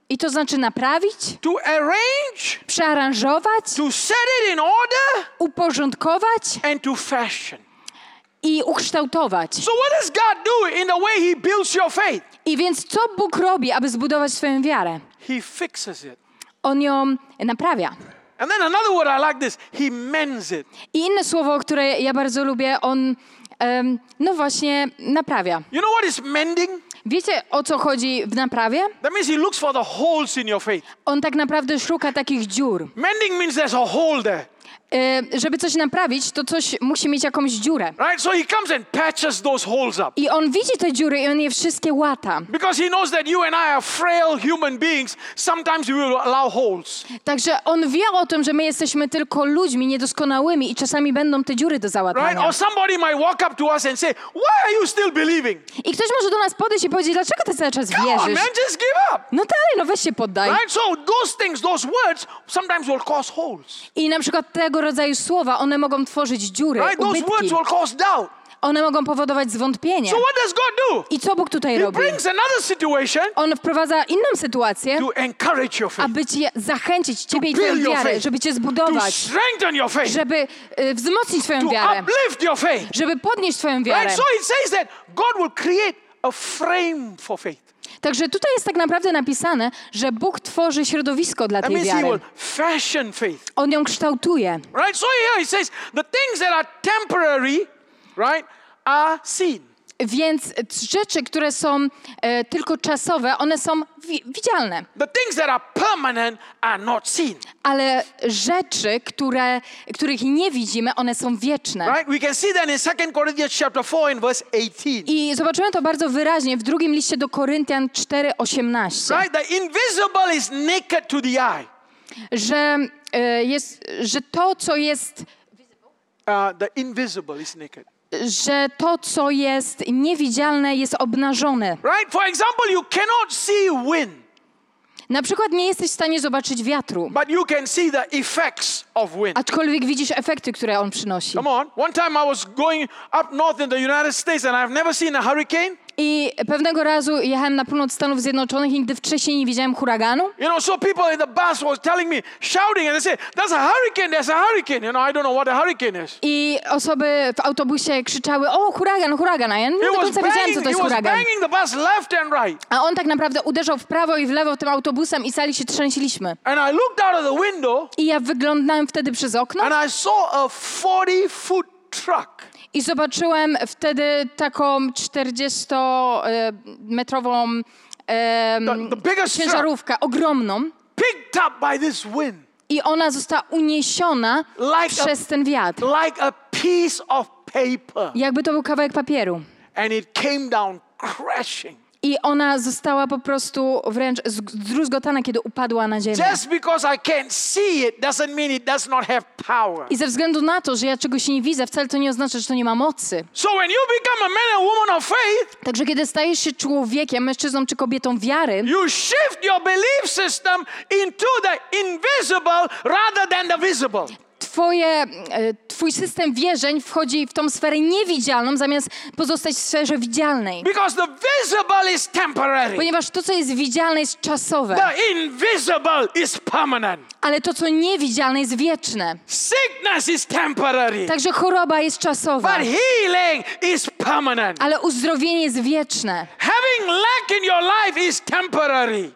I to znaczy naprawić, to arrange, przearanżować, to set it in order, uporządkować and to fashion. i ukształtować. So what does God do in the way He builds your faith? I więc co Bóg robi, aby zbudować swoją wiarę? He fixes it. On ją naprawia. And then another word I like this, He mends it. I inne słowo, które ja bardzo lubię, on em, no właśnie naprawia. You know what is mending? Wiecie o co chodzi w naprawie? That means He looks for the holes in your faith. On tak naprawdę szuka takich dziur. Mending means there's a hole there, E, żeby coś naprawić, to coś musi mieć jakąś dziurę. right? So He comes and patches those holes up. I on widzi te dziury i on je wszystkie łata. Because he knows that you and I are frail human beings, sometimes we will allow holes. Także on wie o tym, że my jesteśmy tylko ludźmi niedoskonałymi i czasami będą te dziury do Right? załatania. Or somebody might walk up to us and say, Why are you still believing? I ktoś może do nas podejść i powiedzieć, dlaczego ty cały czas Come on, wierzysz? man, just give up. No dalej, no weź się poddaj. Right? So those things, those words, sometimes will cause holes. I na przykład tego rodzaju słowa, one mogą tworzyć dziury, Right? Those ubytki. words will cause doubt. One mogą powodować zwątpienie. So what does God do? I co Bóg tutaj He robi? brings another situation On wprowadza inną sytuację, to encourage your faith, aby cię zachęcić, ciebie i twoją wiarę, żeby cię to zbudować, strengthen your faith, żeby y, wzmocnić twoją to wiarę, uplift your faith. żeby podnieść twoją wiarę. Right? So it says that God will create a frame for faith. Także tutaj jest tak naprawdę napisane, że Bóg tworzy środowisko dla tej wiary. On ją kształtuje. Right? So here He says the things that are temporary, right, are seen. Więc rzeczy, które są e, tylko czasowe, one są wi- widzialne. The things that are permanent are not seen. Ale rzeczy, które, których nie widzimy, one są wieczne. Right? We can see that in 2 Corinthians chapter 4 and verse 18. I zobaczymy to bardzo wyraźnie w drugim liście do Koryntian 4:18, Right? The invisible is naked to the eye. że, e, jest, że to, co jest, Uh, the invisible is naked. Że to, co jest niewidzialne, jest obnażone. Right? For example, you cannot see wind, Na przykład nie jesteś w stanie zobaczyć wiatru, but you can see the effects of wind. aczkolwiek widzisz efekty, które on przynosi. Come on. One time I was going up north in the United States and I've never seen a hurricane. I pewnego razu jechałem na północ Stanów Zjednoczonych i nigdy wcześniej nie widziałem huraganu. You know, so people in the bus was telling me, shouting, and they say, "There's a hurricane! There's a hurricane!" You know, I don't know what a hurricane is. I osoby w autobusie krzyczały, o huragan, huragan, a ja nie do końca wiedziałem, co to jest huragan. the bus left and right. A on tak naprawdę uderzał w prawo i w lewo tym autobusem i sali się trzęsiliśmy. And I looked out of the window I ja wyglądałem wtedy przez okno and I saw a 40 foot truck i zobaczyłem wtedy taką 40-metrową The- the biggest ciężarówkę, ogromną. picked up by this wind I ona została uniesiona Like a- przez ten wiatr. like a piece of paper. Jakby to był kawałek papieru. And it came down crashing. I ona została po prostu wręcz zdruzgotana, kiedy upadła na ziemię. Just because I can't see it doesn't mean it does not have power. I ze względu na to, że ja czegoś nie widzę, wcale to nie oznacza, że to nie ma mocy. So when you become a man and woman of faith, Także kiedy stajesz się człowiekiem, mężczyzną czy kobietą wiary, you shift your belief system into the invisible rather than the visible. Twoje, e, twój system wierzeń wchodzi w tą sferę niewidzialną, zamiast pozostać w sferze widzialnej. Because the visible is temporary. Ponieważ to, co jest widzialne, jest czasowe, The invisible is permanent. ale to, co niewidzialne, jest wieczne. Sickness is temporary. Także choroba jest czasowa, But healing is permanent. ale uzdrowienie jest wieczne. Having lack in your life is temporary.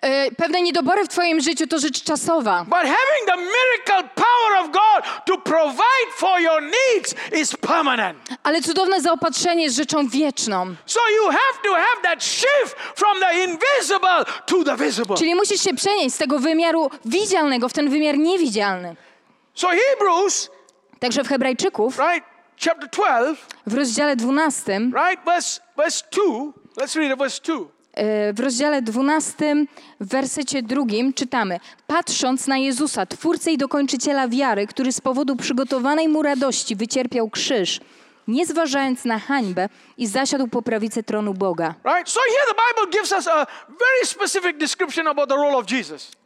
E, Pewne niedobory w twoim życiu to rzecz czasowa, But having the miracle power of God to provide for your needs is permanent. ale cudowne zaopatrzenie jest rzeczą wieczną. So you have to have that shift from the invisible to the visible. Czyli musisz się przenieść z tego wymiaru widzialnego w ten wymiar niewidzialny. So Hebrews, Także w Hebrajczyków, right, chapter 12, w rozdziale 12, right, verse, verse 2, let's read it, verse 2. e, w rozdziale 12, w wersecie drugim czytamy: Patrząc na Jezusa, twórcę i dokończyciela wiary, który z powodu przygotowanej mu radości wycierpiał krzyż, nie zważając na hańbę i zasiadł po prawicy tronu Boga.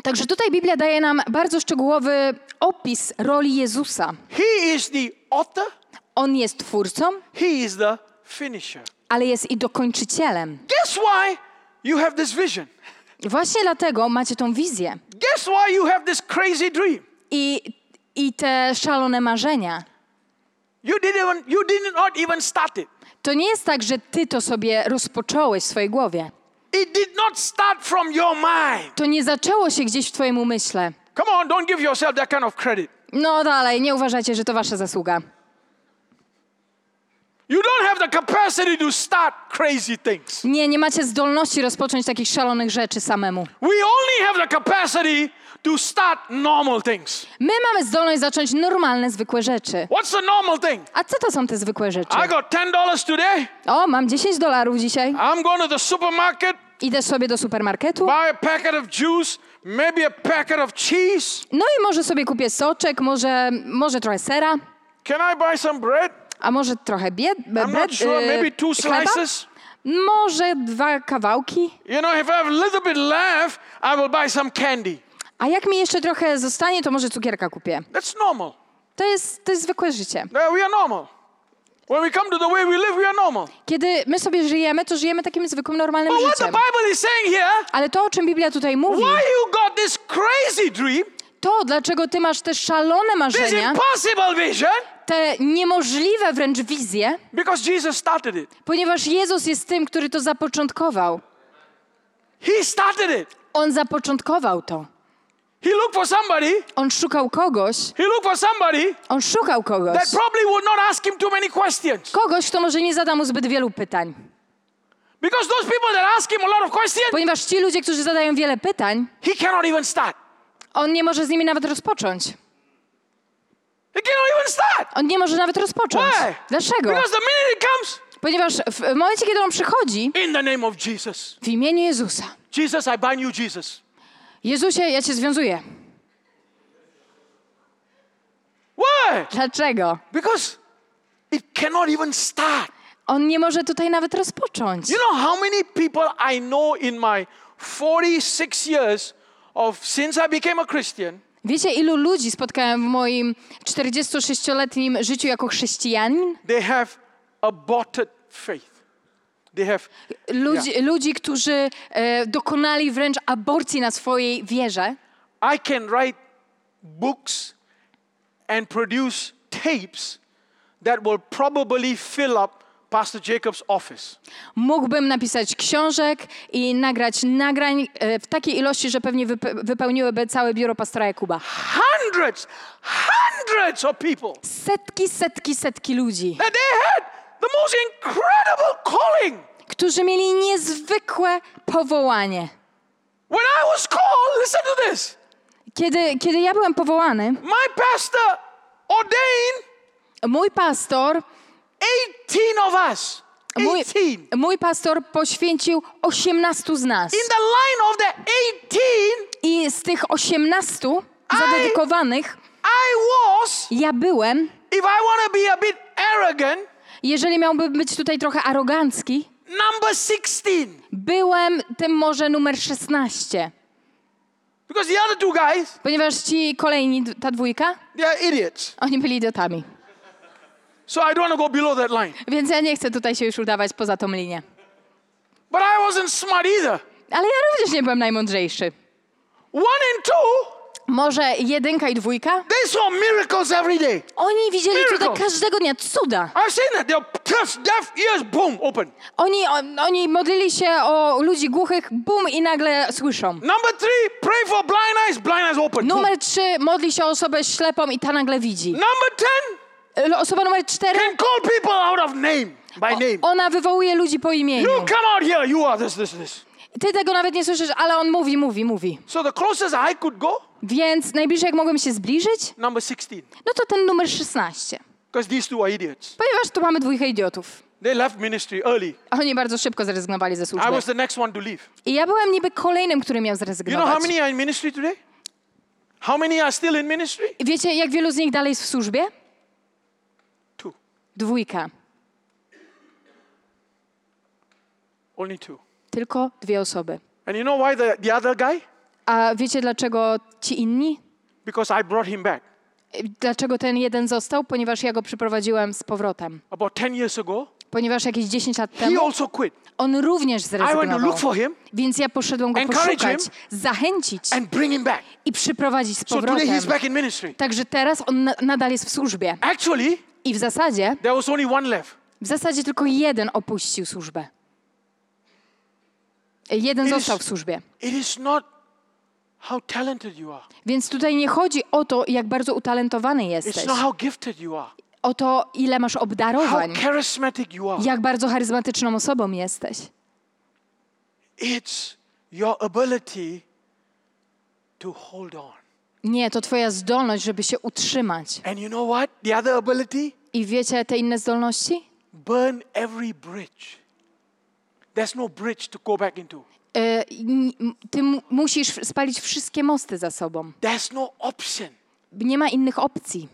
Także tutaj Biblia daje nam bardzo szczegółowy opis roli Jezusa. He is the author, On jest twórcą, he is the finisher. ale jest i dokończycielem. Guess why you have this vision? Właśnie dlatego macie tą wizję Guess why you have this crazy dream? i, i te szalone marzenia. You didn't even, you did not even start it. To nie jest tak, że ty to sobie rozpocząłeś w swojej głowie. It did not start from your mind. To nie zaczęło się gdzieś w twoim umyśle. Come on, don't give yourself that kind of credit. No dalej, nie uważajcie, że to wasza zasługa. You don't have the capacity to start crazy things. Nie, nie macie zdolności rozpocząć takich szalonych rzeczy samemu. We only have the capacity to start normal things. My mamy zdolność zacząć normalne, zwykłe rzeczy. What's the normal thing? A co to są te zwykłe rzeczy? I got $10 today. O, mam 10 dolarów dzisiaj. I'm going to the supermarket, Idę sobie do supermarketu. buy a packet of juice, maybe a packet of cheese. No i może sobie kupię soczek, może, może trochę sera, Can I buy some bread? A może trochę bied, I'm bread, not sure, y, maybe two chleba? slices. Może dwa kawałki. You know, if I have a little bit left, I will buy some candy. A jak mi jeszcze trochę zostanie, to może cukierka kupię. That's normal. To jest, to jest zwykłe życie. There We are normal. When we come to the way we live, we are normal. Kiedy my sobie żyjemy, to żyjemy takim zwykłym, normalnym But what the życiem. Bible is saying here, Ale to, o czym Biblia tutaj mówi, why you got this crazy dream, to, dlaczego ty masz te szalone this marzenia, impossible vision, te niemożliwe wręcz wizje, because Jesus started it. ponieważ Jezus jest tym, który to zapoczątkował. He started it. On zapoczątkował to. He looked for somebody, On szukał kogoś, he looked for somebody on szukał kogoś. that probably would not ask him too many questions. Kogoś, kto może nie zada mu zbyt wielu pytań. Because those people that ask him a lot of questions, Ponieważ ci ludzie, którzy zadają wiele pytań, he cannot even start. on nie może z nimi nawet rozpocząć. He cannot even start. On nie może nawet rozpocząć. Why? Dlaczego? Because the minute it comes, Ponieważ w momencie, kiedy on przychodzi, in the name of Jesus. w imieniu Jezusa, Jesus, I bind you, Jesus. Jezusie, ja cię związuję. Why? Dlaczego? Because it cannot even start. On nie może tutaj nawet rozpocząć. You know how many people I know in my 46 years of since I became a Christian Wiecie, ilu ludzi spotkałem w moim 46-letnim życiu jako chrześcijanin? they have aborted faith. They have Ludzi, ludzi którzy e, dokonali wręcz aborcji na swojej wierze. I can write books and produce tapes that will probably fill up Pastor Jacob's office. Mógłbym napisać książek i nagrać nagrań e, w takiej ilości, że pewnie wype- wypełniłyby całe biuro pastora Jakuba. Hundreds, hundreds of people Setki, setki, setki ludzi, that they had the most incredible calling. którzy mieli niezwykłe powołanie. When I was called, listen to this. Kiedy, kiedy ja byłem powołany, My pastor ordained mój pastor 18 of us. Mój, 18. mój pastor poświęcił 18 z nas. In the line of the 18, I z tych 18 zadedykowanych I was, ja byłem, if I want to be a bit arrogant, jeżeli miałbym być tutaj trochę arogancki, number 16. byłem tym może numer 16. Because the other two guys, Ponieważ ci kolejni, ta dwójka, they are idiots. oni byli idiotami. So I don't want to go below that line. Więc ja nie chcę tutaj się już udawać poza tą linię. But I wasn't smart either. Ale ja również nie byłem najmądrzejszy. One and two, Może jedynka i dwójka? they saw miracles every day. Oni widzieli cuda Miracle. każdego dnia, cuda. I've seen that. They're just deaf ears, boom, open. Oni, on, oni modlili się o ludzi głuchych, bum, i nagle słyszą. Number three, pray for blind eyes, blind eyes open. boom. Numer trzy, modli się o osobę ślepą i ta nagle widzi. Number ten, Osoba numer cztery, can call people out of name, by name. ona wywołuje ludzi po You imieniu. come out here, you are this, this, this. Ty tego nawet nie słyszysz, ale on mówi, mówi, mówi. So the closest I could go, Więc najbliżej jak mogłem się zbliżyć, number 16. no to ten numer 16. Because these two are idiots. Ponieważ tu mamy dwójkę idiotów. They left ministry early. Oni bardzo szybko zrezygnowali ze I służby. was the next one to leave. I ja byłem niby kolejnym, który miał You know how zrezygnować. many are in ministry today? How many are still in ministry? Wiecie, jak wielu z nich dalej jest w służbie? Dwójka. Only two. Tylko dwie osoby. And you know why the, the other guy? A wiecie dlaczego ci inni? Because I brought him back. Dlaczego ten jeden został? Ponieważ ja go przyprowadziłem z powrotem. About 10 years ago, ponieważ jakieś 10 lat temu he also quit. on również zrezygnował. Him, Więc ja poszedłem go poszukać, zachęcić i przyprowadzić z powrotem. So today he's back in ministry. Także teraz on na, nadal jest w służbie. Actually, i w zasadzie, there was only one left. w zasadzie tylko jeden opuścił służbę. Jeden It został is- w służbie. It is not how talented you are. Więc tutaj nie chodzi o to, jak bardzo utalentowany It's jesteś. not how gifted you are. O to, ile masz How obdarowań. charismatic you are. Jak bardzo charyzmatyczną osobą jesteś. It's your ability to hold on. Nie, to twoja zdolność, żeby się utrzymać. And you know what? The other ability? I wiecie te inne zdolności? Burn every bridge. There's no bridge to go back into. E, ty musisz spalić wszystkie mosty za sobą. There's no option. Nie ma innych opcji.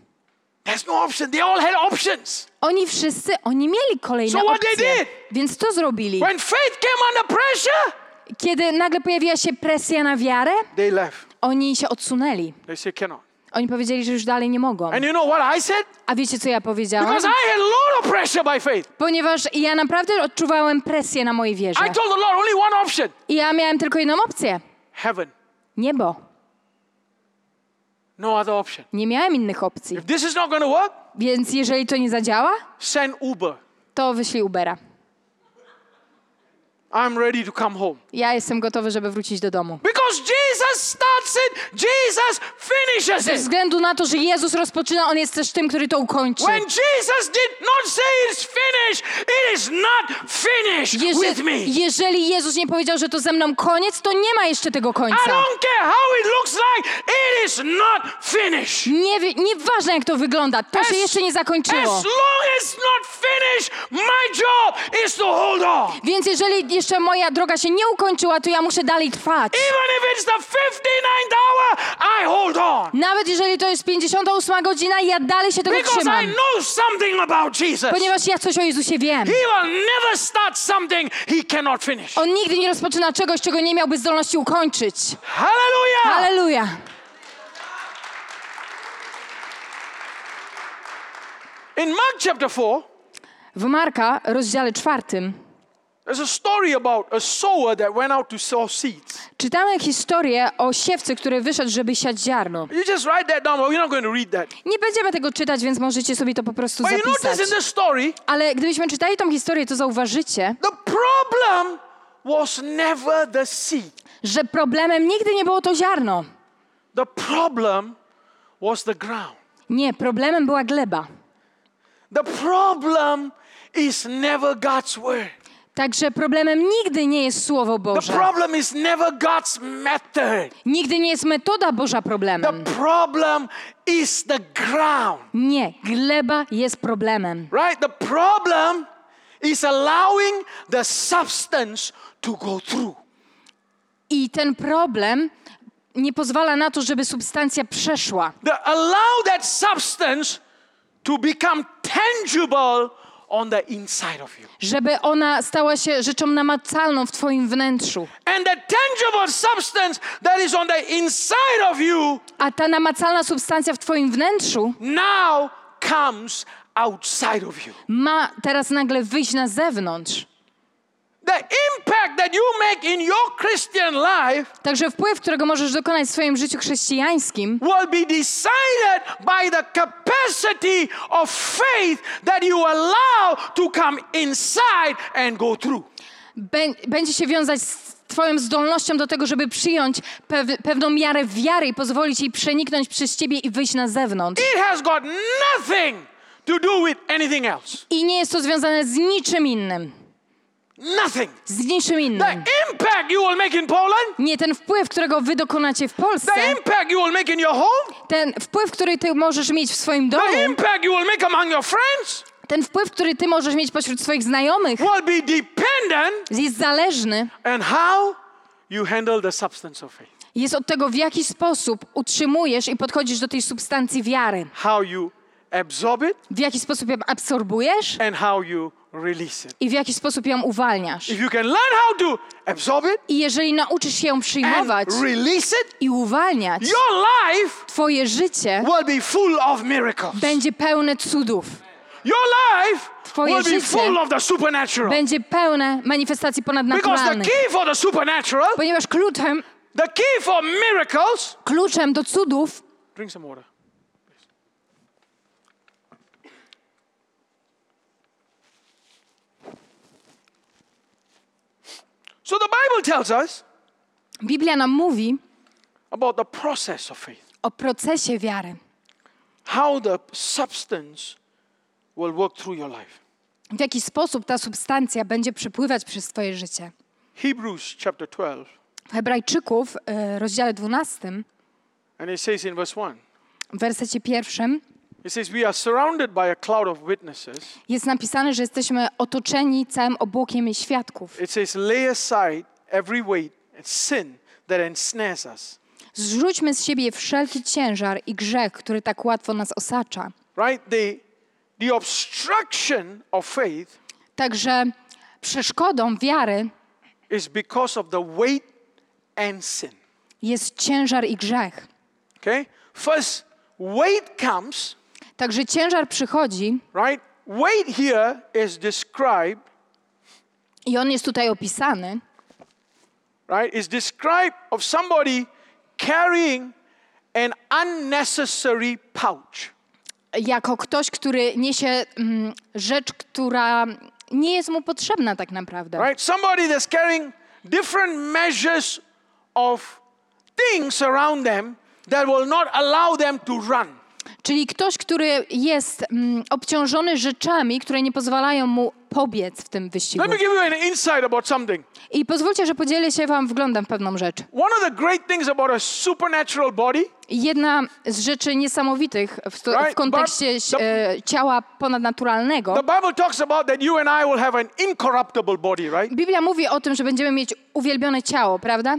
There's no option. They all had options. Oni wszyscy, oni mieli kolejne So what they opcje. did? Więc co zrobili? When faith came under pressure, Kiedy nagle pojawiła się presja na wiarę, they left. Oni się odsunęli. They said, cannot. Oni powiedzieli, że już dalej nie mogą. And you know what I said? A wiecie, co ja powiedziałam? Because I had a lot of pressure by faith. Ponieważ ja naprawdę odczuwałem presję na mojej wierze. I told the Lord only one option I ja miałem tylko jedną opcję. heaven. Niebo. No other option. Nie miałem innych opcji. If this is not to work, Więc jeżeli to nie zadziała, send Uber. to wyślij Ubera. I'm ready to come home. Ja jestem gotowy, żeby wrócić do domu. Because Ze względu na to, że Jezus rozpoczyna, On jest też tym, który to ukończy. When Jesus did not say it's finished, it is not finished with me. Jeżeli, Jezus nie powiedział, że to ze mną koniec, to nie ma jeszcze tego I końca. don't care how it looks like, it is not finished. Nie, nieważne jak to wygląda, to się jeszcze nie as zakończyło. long as not finished, my job is to hold on. Więc jeżeli jeszcze moja droga się nie ukończyła, to ja muszę dalej trwać. Even if it's the 59th hour, I hold on. Nawet jeżeli to jest 58 godzina, ja dalej się tego Because I trzymam. know something about Jesus. Ponieważ ja coś o Jezusie wiem. He will never start something he cannot finish. On nigdy nie rozpoczyna czegoś, czego nie miałby zdolności ukończyć. Hallelujah. Halleluja. In Mark chapter 4, W Marka, rozdziale czwartym, czytamy historię o siewcy, który wyszedł, żeby siać ziarno. You just write that down, but we're not going to read that. Nie będziemy tego czytać, więc możecie sobie to po prostu But you zapisać. notice in this story, Ale gdybyśmy czytali tą historię, to zauważycie, the problem was never the seed. że problemem nigdy nie było to ziarno. The problem was the ground. Nie, problemem była gleba. The problem is never God's word. Także problemem nigdy nie jest Słowo The Boże. problem is never God's method. Nigdy nie jest metoda Boża The problemem. problem is the ground. Nie, gleba jest problemem. Right? The problem is allowing the substance to go through. I ten problem nie pozwala na to, żeby substancja przeszła. The, allow that substance to become tangible on the inside of you. Żeby ona stała się rzeczą namacalną w Twoim wnętrzu. And the tangible substance that is on the inside of you A ta namacalna substancja w Twoim wnętrzu now comes outside of you. ma teraz nagle wyjść na zewnątrz. Także wpływ, którego możesz dokonać w swoim życiu chrześcijańskim, will be decided by the capacity of faith that you allow to come inside and go through. bę- będzie się wiązać z Twoją zdolnością do tego, żeby przyjąć pew- pewną miarę wiary i pozwolić jej przeniknąć przez Ciebie i wyjść na zewnątrz. It has got nothing to do with anything else. I nie jest to związane z niczym innym. Nothing. Z niczym The innym. impact you will make in Poland, Nie ten wpływ, którego Wy dokonacie w Polsce, the impact you will make in your home, ten wpływ, który Ty możesz mieć w swoim domu, the impact you will make among your friends ten wpływ, który Ty możesz mieć pośród swoich znajomych, will be dependent jest zależny, on how you handle the substance of faith. jest od tego, w jaki sposób utrzymujesz i podchodzisz do tej substancji wiary. How you absorb it, w jaki sposób ją absorbujesz and how you. I w jaki sposób ją uwalniasz. If you can learn how to absorb it I jeżeli nauczysz się ją przyjmować release it, i uwalniać, your life twoje życie will be full of miracles. będzie pełne cudów. Your life Twoje will be życie full of the supernatural. Będzie pełne manifestacji Because the ponadnaturalnych. key for the supernatural, Ponieważ kluczem, the key for miracles, kluczem do cudów drink some water. So the Bible tells us Biblia nam mówi about the process of faith, o procesie wiary. how the substance will work through your life. W jaki sposób ta substancja będzie przepływać przez twoje życie. Hebrews chapter 12, W Hebrajczyków, e, rozdziale 12, and it says in verse 1, w wersecie pierwszym, it says, We are surrounded by a cloud of witnesses. jest napisane, że jesteśmy otoczeni całym obłokiem świadków. It says, Lay aside every weight and sin that ensnares us. Zrzućmy z siebie wszelki ciężar i grzech, który tak łatwo nas osacza. Right? The, the obstruction of faith Także przeszkodą wiary is because of the weight and sin. jest ciężar i grzech. Okay? First, weight comes, Także ciężar przychodzi right? Weight here is described, i on jest tutaj opisany, right? Is described of somebody carrying an unnecessary pouch. jako ktoś, który niesie mm, rzecz, która nie jest mu potrzebna tak naprawdę. Right? Somebody that's carrying different measures of things around them that will not allow them to run. Czyli ktoś, który jest mm, obciążony rzeczami, które nie pozwalają mu pobiec w tym wyścigu. I pozwólcie, że podzielę się wam wglądem w pewną rzecz. Jedna z rzeczy niesamowitych w, w kontekście e, ciała ponadnaturalnego. Biblia mówi o tym, że będziemy mieć uwielbione ciało, prawda?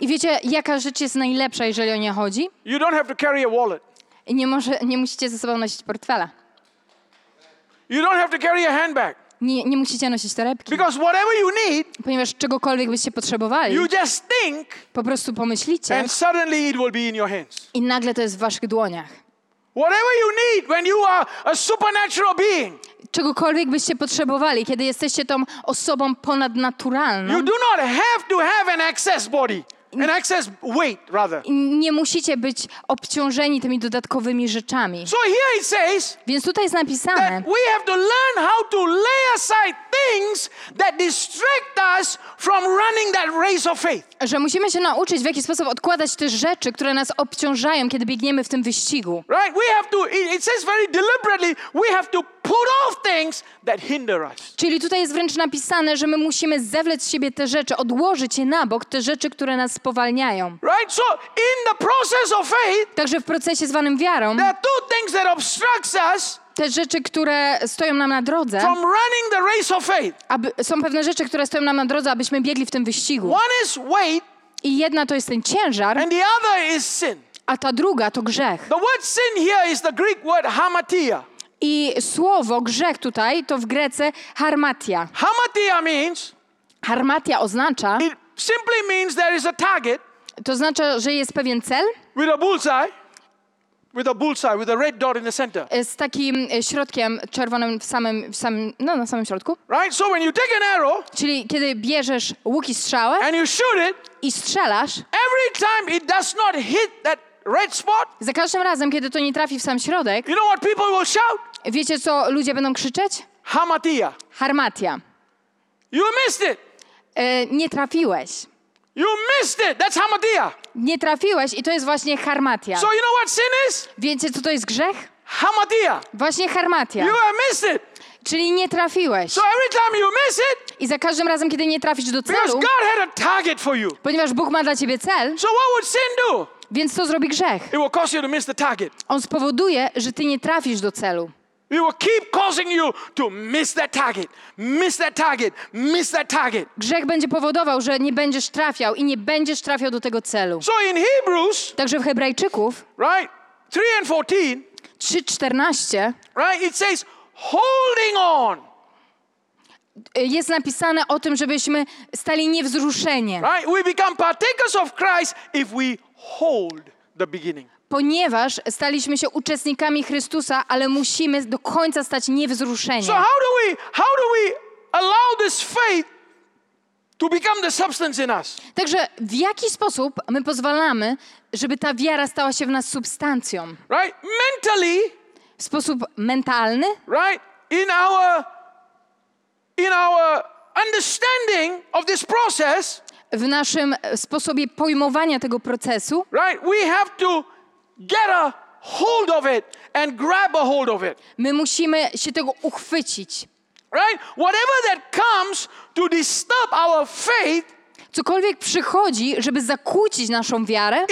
I wiecie, jaka rzecz jest najlepsza, jeżeli o nie chodzi? You don't have to carry a wallet. Nie, może, nie musicie ze sobą nosić portfela. You don't have to carry a handbag. Nie, nie musicie nosić torebki. Because whatever you need, Ponieważ czegokolwiek byście potrzebowali, you just think po prostu pomyślicie and suddenly it will be in your hands. i nagle to jest w waszych dłoniach. Whatever you need when you are a supernatural being, Czegokolwiek byście potrzebowali, kiedy jesteście tą osobą ponadnaturalną, you do not have to have an excess body, an excess weight, rather. nie musicie być obciążeni tymi dodatkowymi rzeczami. So here it says Więc tutaj jest napisane, that we have to learn how to lay aside things that distract us from running that race of faith. że musimy się nauczyć, w jaki sposób odkładać te rzeczy, które nas obciążają, kiedy biegniemy w tym wyścigu. Right? We have to, it it says very deliberately, we have to put off things that hinder us. Czyli tutaj jest wręcz napisane, że my musimy zewlec z siebie te rzeczy, odłożyć je na bok, te rzeczy, które nas spowalniają. Right? So in the process of faith, Także w procesie zwanym wiarą, there are two things that obstructs us te rzeczy, które stoją nam na drodze, from running the race of faith. aby, są pewne rzeczy, które stoją nam na drodze, abyśmy biegli w tym wyścigu. One is weight I jedna to jest ten ciężar, and the other is sin. a ta druga to grzech. The word sin here is the Greek word hamatia. I słowo grzech tutaj to w Grece harmatia. Hamatia means, Harmatia oznacza, it simply means there is a target to oznacza, że jest pewien cel with a bullseye, with a bullseye, with a red dot in the center. e, z takim e, środkiem czerwonym w samym, w samym, no, na samym środku. Right? So when you take an arrow Czyli kiedy bierzesz łuk i strzałę and you shoot it, i strzelasz, every time it does not hit that red spot, za każdym razem, kiedy to nie trafi w sam środek, you know what people will shout? wiecie co ludzie będą krzyczeć? Hamatia. Harmatia. You missed it. E, nie trafiłeś. You missed it. That's hamatia. Nie trafiłeś i to jest właśnie harmatia. So you know what sin is? Wiecie co to jest grzech? Hamatia. Właśnie harmatia. You have missed it. Czyli nie trafiłeś. So every time you miss it, I za każdym razem, kiedy nie trafisz do because celu, God had a target for you. ponieważ Bóg ma dla ciebie cel, So what would sin do? Więc co zrobi grzech? It will cause you to miss the target. On spowoduje, że ty nie trafisz do celu. It will keep causing you to miss that target, miss that target, miss that target. Grzech będzie powodował, że nie będziesz trafiał i nie będziesz trafiał do tego celu. So in Hebrews, Także w Hebrajczyków, right, 3 and 14, 3:14 right, it says, holding on, jest napisane o tym, żebyśmy stali niewzruszeni, right? Hold the beginning. ponieważ staliśmy się uczestnikami Chrystusa, ale musimy do końca stać niewzruszeni. So how do we how do we allow this faith to become the substance in us? Także w jaki sposób my pozwalamy, żeby ta wiara stała się w nas substancją? Right? Mentally, W sposób mentalny, right? In our in our understanding of this process, w naszym sposobie pojmowania tego procesu, right? We have to get a hold of it and grab a hold of it. my musimy się tego uchwycić. Right? Whatever that comes to disturb our faith, Cokolwiek przychodzi, żeby zakłócić naszą wiarę,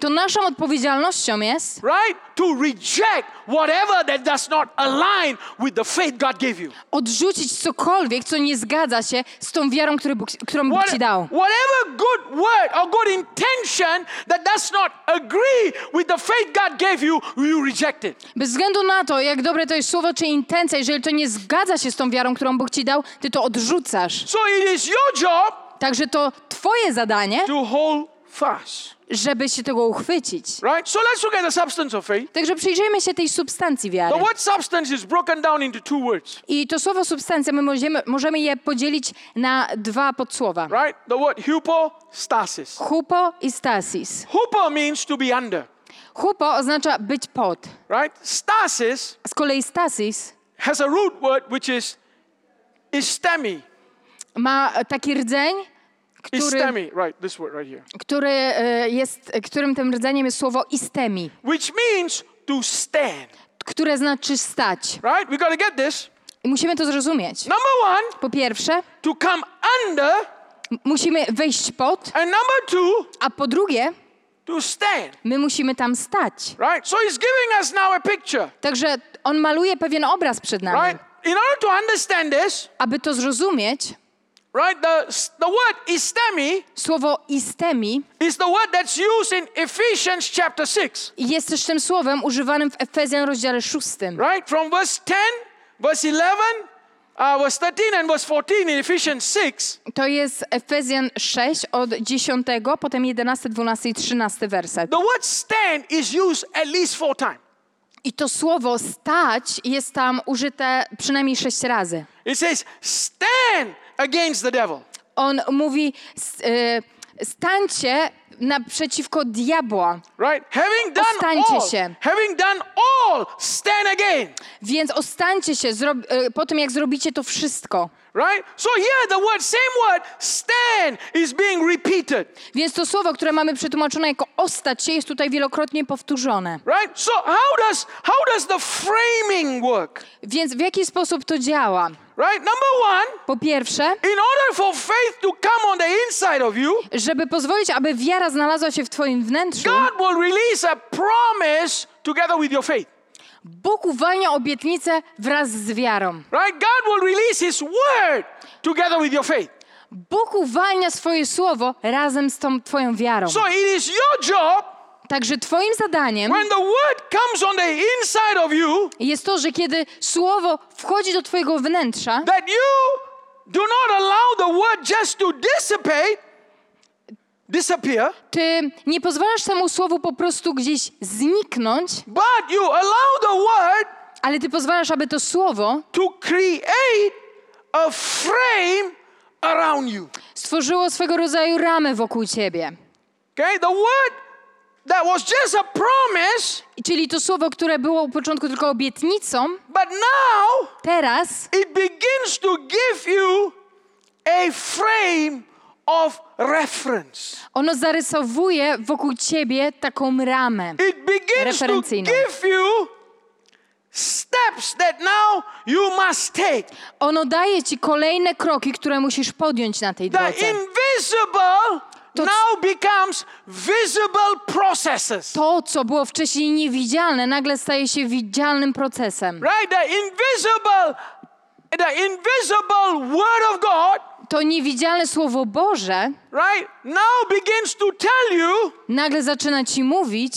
to naszą odpowiedzialnością jest right, to reject whatever that does not align with the faith God gave you. odrzucić cokolwiek, co nie zgadza się z tą wiarą, który Bóg, którą Bóg ci dał. whatever good word or good intention that does not agree with the faith God gave you, you reject it. Bez względu na to, jak dobre to jest słowo czy intencja, jeżeli to nie zgadza się z tą wiarą, którą Bóg ci dał, ty to odrzucasz. So it is your job Także to twoje zadanie, to hold fast. Żeby się tego uchwycić. Right? So let's look at the substance of faith. Także przyjrzyjmy się tej substancji wiary. The word substance is broken down into two words. I to słowo substancja, my możemy, możemy je podzielić na dwa podsłowa. Right? The word hypostasis. Hupo i stasis. Hupo means to be under. Hupo oznacza być pod. Right? Stasis Z kolei stasis has a root word which is istemi. ma taki rdzeń, który, Istemi. Right, this word right here. który e, jest, którym tym rdzeniem jest słowo istemi, Which means to stand. które znaczy stać. Right? We got to get this. I musimy to zrozumieć. Number one, Po pierwsze, to come under, musimy wejść pod, and number two, a po drugie, to stand. my musimy tam stać. Right? So he's giving us now a picture. Także on maluje pewien obraz przed nami. Right? In order to understand this, Aby to zrozumieć, right, the, the word istemi słowo istemi is the word that's used in Ephesians chapter 6. jest też tym słowem używanym w Efezjan rozdziale 6. Right? From verse 10, verse 11, uh, verse 13, and verse 14 in Ephesians 6. To jest Efezjan 6 od 10, potem 11, 12 i 13 werset. The word stand is used at least four times. I to słowo stać jest tam użyte przynajmniej sześć razy. It says, stand against the devil. On mówi, e, stańcie naprzeciwko diabła, Right? Having done Ostańcie all, się. having done all, stand again. więc ostańcie się e, po tym, jak zrobicie to wszystko. Right? So here the word, same word, stand, is being repeated. Więc to słowo, które mamy przetłumaczone jako ostać się, jest tutaj wielokrotnie powtórzone. Right? So how does how does the framing work? Więc w jaki sposób to działa? Right? Number one, Po pierwsze, in order for faith to come on the inside of you, żeby pozwolić, aby wiara znalazła się w Twoim wnętrzu, God will release a promise together with your faith. Bóg uwalnia obietnicę wraz z wiarą. Right? God will release His word together with your faith. Bóg uwalnia swoje słowo razem z tą Twoją wiarą. So it is your job Także Twoim zadaniem when the word comes on the inside of you jest to, że kiedy słowo wchodzi do Twojego wnętrza, that you do not allow the word just to dissipate, disappear, Ty nie pozwalasz temu słowu po prostu gdzieś zniknąć, but you allow the word ale Ty pozwalasz, aby to słowo to create a frame around you. stworzyło swego rodzaju ramę wokół Ciebie. Okay? The word that was just a promise, Czyli to słowo, które było u początku tylko obietnicą, but now teraz it begins to give you a frame of reference. ono zarysowuje wokół Ciebie taką ramę. It begins to Referencyjną. give you steps that now you must take. Ono daje Ci kolejne kroki, które musisz podjąć na tej The drodze. invisible To- now becomes visible processes. To, co było wcześniej niewidzialne, nagle staje się widzialnym procesem. Right? The invisible, the invisible word of God to niewidzialne Słowo Boże right, now begins to tell you nagle zaczyna ci mówić,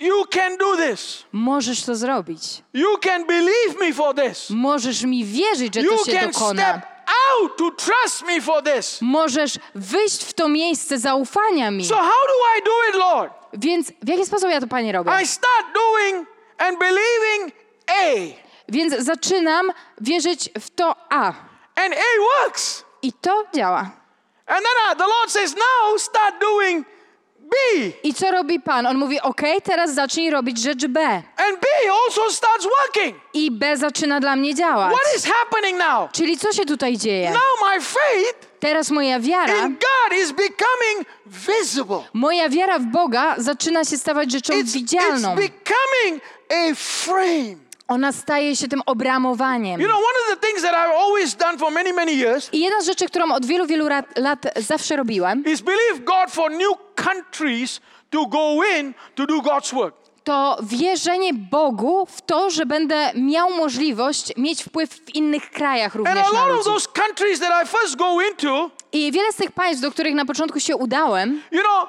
you can do this. możesz to zrobić. You can believe me for this. Możesz mi wierzyć, że You to się can dokona. step out to trust me for this. Możesz wyjść w to miejsce zaufania mi. So, how do I do it, Lord? Więc w jaki sposób ja to, Panie, robię? I start doing and believing A, Więc zaczynam wierzyć w to A. and A works. I to działa. And then uh, the Lord says, now start doing B. I co robi Pan? On mówi, ok, teraz zacznij robić rzecz B. And B also starts working. I B zaczyna dla mnie działać. What is happening now? Czyli co się tutaj dzieje? Now my faith Teraz moja wiara, in God is becoming visible. moja wiara w Boga zaczyna się stawać rzeczą It's, it's widzialną. becoming a frame. Ona staje się tym obramowaniem. You know, one of the things that I've always done for many, many years I jedna z rzeczy, którą od wielu, wielu lat, lat zawsze robiłem, is believe God for new countries to go in to do God's work. to wierzenie Bogu w to, że będę miał możliwość mieć wpływ w innych krajach również na ludzi. I wiele z tych państw, do których na początku się udałem, you know,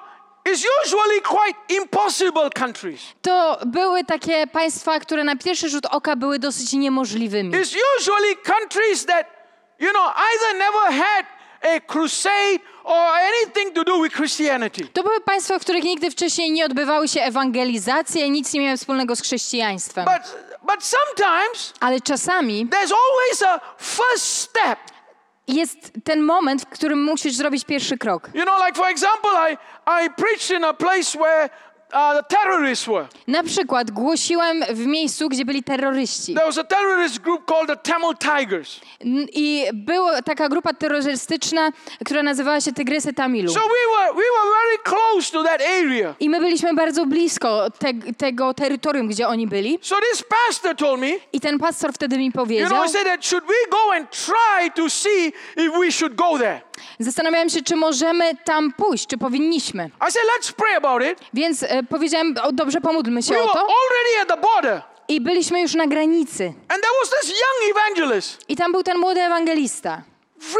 is usually quite impossible countries. to były takie państwa, które na pierwszy rzut oka były dosyć niemożliwymi. It's usually countries that, you know, either never had a crusade or anything to do with Christianity. To były państwa, w których nigdy wcześniej nie odbywały się ewangelizacje, nic nie miały wspólnego z chrześcijaństwem. But but sometimes Ale czasami there's always a first step. Jest ten moment, w którym musisz zrobić pierwszy krok. You know, like for example, I, I preached in a place where uh, the terrorists were. Na przykład głosiłem w miejscu, gdzie byli terroryści. There was a terrorist group called the Tamil Tigers. N- I była taka grupa terrorystyczna, która nazywała się Tygrysy Tamilu. So we were we were very close to that area. I my byliśmy bardzo blisko te, tego terytorium, gdzie oni byli. So this pastor told me, I ten pastor wtedy mi you powiedział, know, he said that should we go and try to see if we should go there. Zastanawiałem się, czy możemy tam pójść, czy powinniśmy. I said, let's pray about it. Więc e, powiedziałem, o, dobrze, pomódlmy We się were o to. already at the border. I byliśmy już na granicy. And there was this young evangelist, I tam był ten młody ewangelista.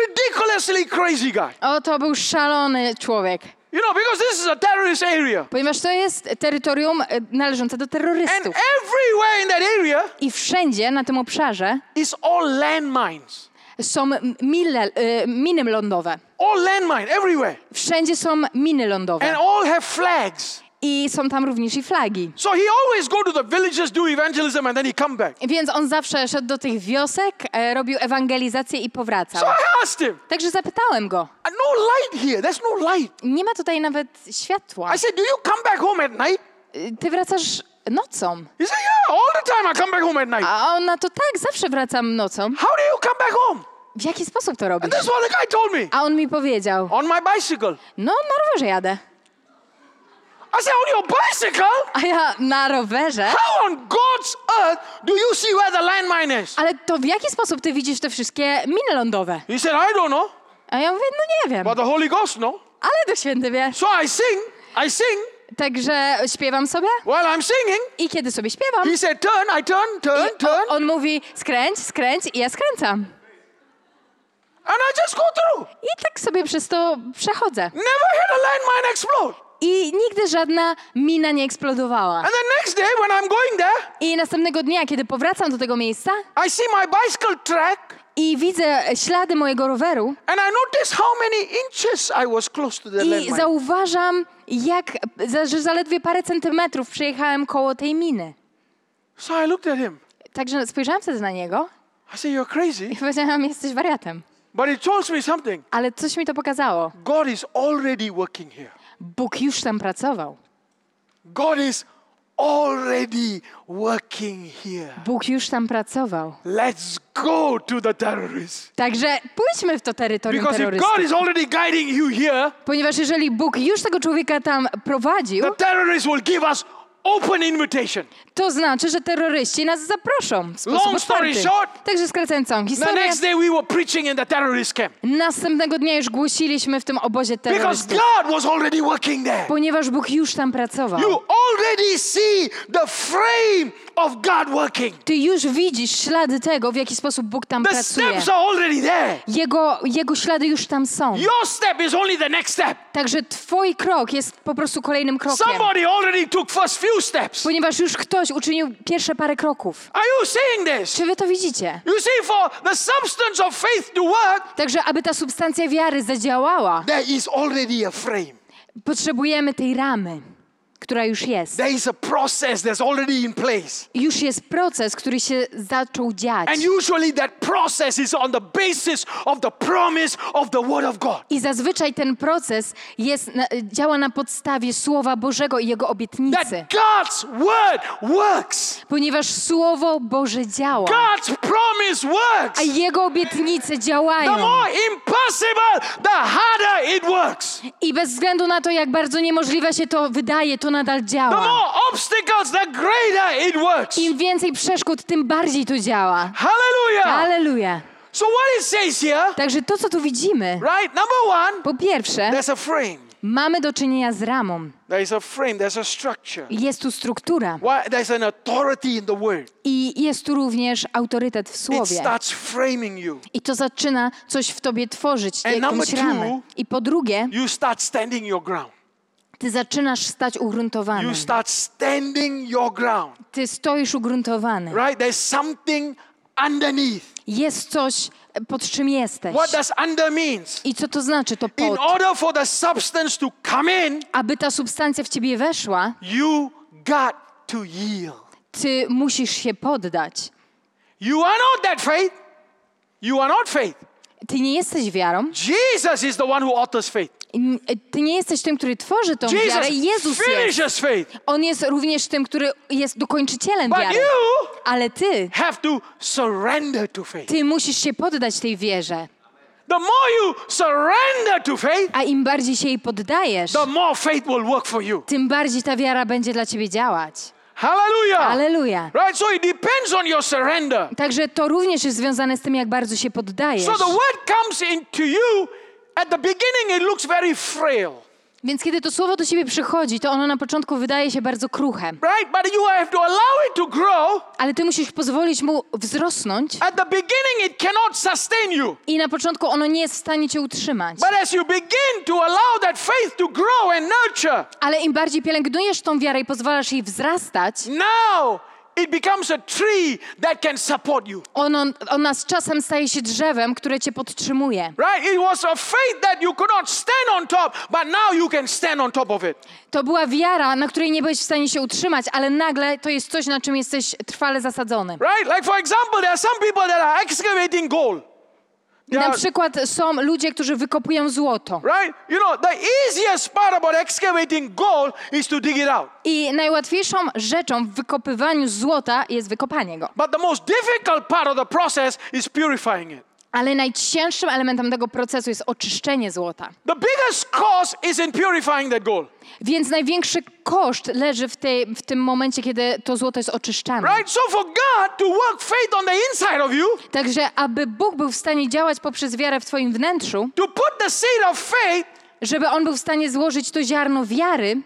ridiculously crazy guy. O, to był szalony człowiek. You know, because this is a terrorist area. Ponieważ to jest terytorium e, należące do And terrorystów. everywhere in that area I wszędzie na tym obszarze is all landmines. Są mile, e, miny lądowe. All landmine everywhere. Wszędzie są miny lądowe. And all have flags. I są tam również i flagi. So he always go to the villages, do evangelism, and then he come back. Więc on zawsze szedł do tych wiosek, e, robił ewangelizację i powracał. So I asked him, Także zapytałem go. "Uh, no light here. There's no light. Nie ma tutaj nawet światła. I said, do you come back home at night? Y, Ty wracasz nocą. He said, yeah, all the time I come back home at night. A on na to tak, zawsze wracam nocą. How do you come back home? W jaki sposób to robisz? And that's what the guy told me. A on mi powiedział, On my bicycle. no na rowerze jadę. I said, on your bicycle? A ja na rowerze? How on God's earth do you see where the landmine is? Ale to w jaki sposób ty widzisz te wszystkie miny lądowe? He said, I don't know, A ja mówię, no nie wiem. but the Holy Ghost know. Ale do święty wie. So I sing, I sing. Także śpiewam sobie While I'm singing, i kiedy sobie śpiewam, he said, turn, I turn, turn, i turn. on mówi skręć, skręć i ja skręcam. And I just go through. I tak sobie przez to przechodzę. Never had a landmine explode. I nigdy żadna mina nie eksplodowała. And the next day, when I'm going there, I następnego dnia, kiedy powracam do tego miejsca I see my bicycle track, i widzę ślady mojego roweru and I how many inches I was close to the i landmine. zauważam, jak, że zaledwie parę centymetrów przejechałem koło tej miny. So I looked at him. Także spojrzałam wtedy na niego I said, You're crazy. i powiedziałam, jesteś wariatem. But it tells me something. Ale coś mi to pokazało. God is already working here. Bóg już tam pracował. God is already working here. Bóg już tam pracował. Let's go to the terrorists. Także pójdźmy w to terytorium Because if God terrorystów. is already guiding you here, Ponieważ jeżeli Bóg już tego człowieka tam prowadził, the terrorists will give us open invitation. to znaczy, że terroryści nas zaproszą w sposób Long story otwarty. short, Także skracając całą The historię, next day we were preaching in the terrorist camp następnego dnia już głosiliśmy w tym obozie because terrorystów. God was already working there. Ponieważ Bóg już tam pracował. You already see the frame of God working. Ty już widzisz ślady tego, w jaki sposób Bóg tam The pracuje. steps are already there. Jego, jego ślady już tam są. Your step is only the next step. Także twój krok jest po prostu kolejnym krokiem. Somebody already took first few steps. Ponieważ już ktoś uczynił pierwsze parę kroków. Are you seeing this? Czy wy to widzicie? You see, for the substance of faith to work, Także aby ta substancja wiary zadziałała, there is already a frame. potrzebujemy tej ramy, która już jest. There is a process that's already in place. Już jest proces, który się zaczął dziać. And usually that process is on the basis of the promise of the Word of God. I zazwyczaj ten proces jest, działa na podstawie Słowa Bożego i Jego obietnicy. That God's Word works. Ponieważ Słowo Boże działa, God's promise works. a Jego obietnice The działają. more impossible, the harder it works. I bez względu na to, jak bardzo niemożliwe się to wydaje, to nadal The działa. more obstacles, the greater it works. Im więcej przeszkód, tym bardziej to działa. Hallelujah. Aleluja. So what it says here, Także to, co tu widzimy, right? Number one, po pierwsze, there's a frame. mamy do czynienia z ramą. There is a frame. There's a structure. Jest tu struktura Why? There's an authority in the word. i jest tu również autorytet w It słowie. starts framing you. I to zaczyna coś w tobie tworzyć, jakąś ramę. I po drugie, ty zaczynasz stać ugruntowany. You start standing your ground. Ty stoisz ugruntowany. Right? There's something underneath. Jest coś, pod czym jesteś. What does under means? I co to znaczy to In pod? order for the substance to come in, Aby ta substancja w ciebie weszła, you got to yield. ty musisz się poddać. You are not that faith. You are not faith. Ty nie jesteś wiarą. Jesus is the one who authors faith. I Ty nie jesteś tym, który tworzy tą wiarę. Jesus Jezus jest. On jest również tym, który jest dokończycielem But wiary. Ale ty, have to surrender to faith. ty musisz się poddać tej wierze. The more you surrender to faith, A im bardziej się jej poddajesz, the more faith will work for you. tym bardziej ta wiara będzie dla ciebie działać. Hallelujah. Aleluja. Right? So it depends on your surrender. Także to również jest związane z tym, jak bardzo się poddajesz. So the word comes into you. At the beginning, it looks very frail. Więc kiedy to słowo do ciebie przychodzi, to ono na początku wydaje się bardzo kruche. Right? But you have to allow it to grow. Ale ty musisz pozwolić mu wzrosnąć At the beginning, it cannot sustain you. i na początku ono nie jest w stanie cię utrzymać. But as you begin to allow that faith to grow and nurture, Ale im bardziej pielęgnujesz tą wiarę i pozwalasz jej wzrastać, now it becomes a tree that can support you. ono, ona z czasem staje się drzewem, które cię podtrzymuje. Right? It was a faith that you could not stand on top, but now you can stand on top of it. To była wiara, na której nie byłeś w stanie się utrzymać, ale nagle to jest coś, na czym jesteś trwale zasadzony. Right? Like, for example, there are some people that are excavating gold. Na przykład są ludzie, którzy wykopują złoto. right? You know, the easiest part about excavating gold is to dig it out. I najłatwiejszą rzeczą w wykopywaniu złota jest wykopanie go. But the most difficult part of the process is purifying it. Ale najcięższym elementem tego procesu jest oczyszczenie złota. The biggest cost is in purifying that gold. Więc największy koszt leży w, tej, w tym momencie, kiedy to złoto jest oczyszczane. Right? So for God to work faith on the inside of you, Także aby Bóg był w stanie działać poprzez wiarę w twoim wnętrzu, to put the seed of faith żeby On był w stanie złożyć to ziarno wiary,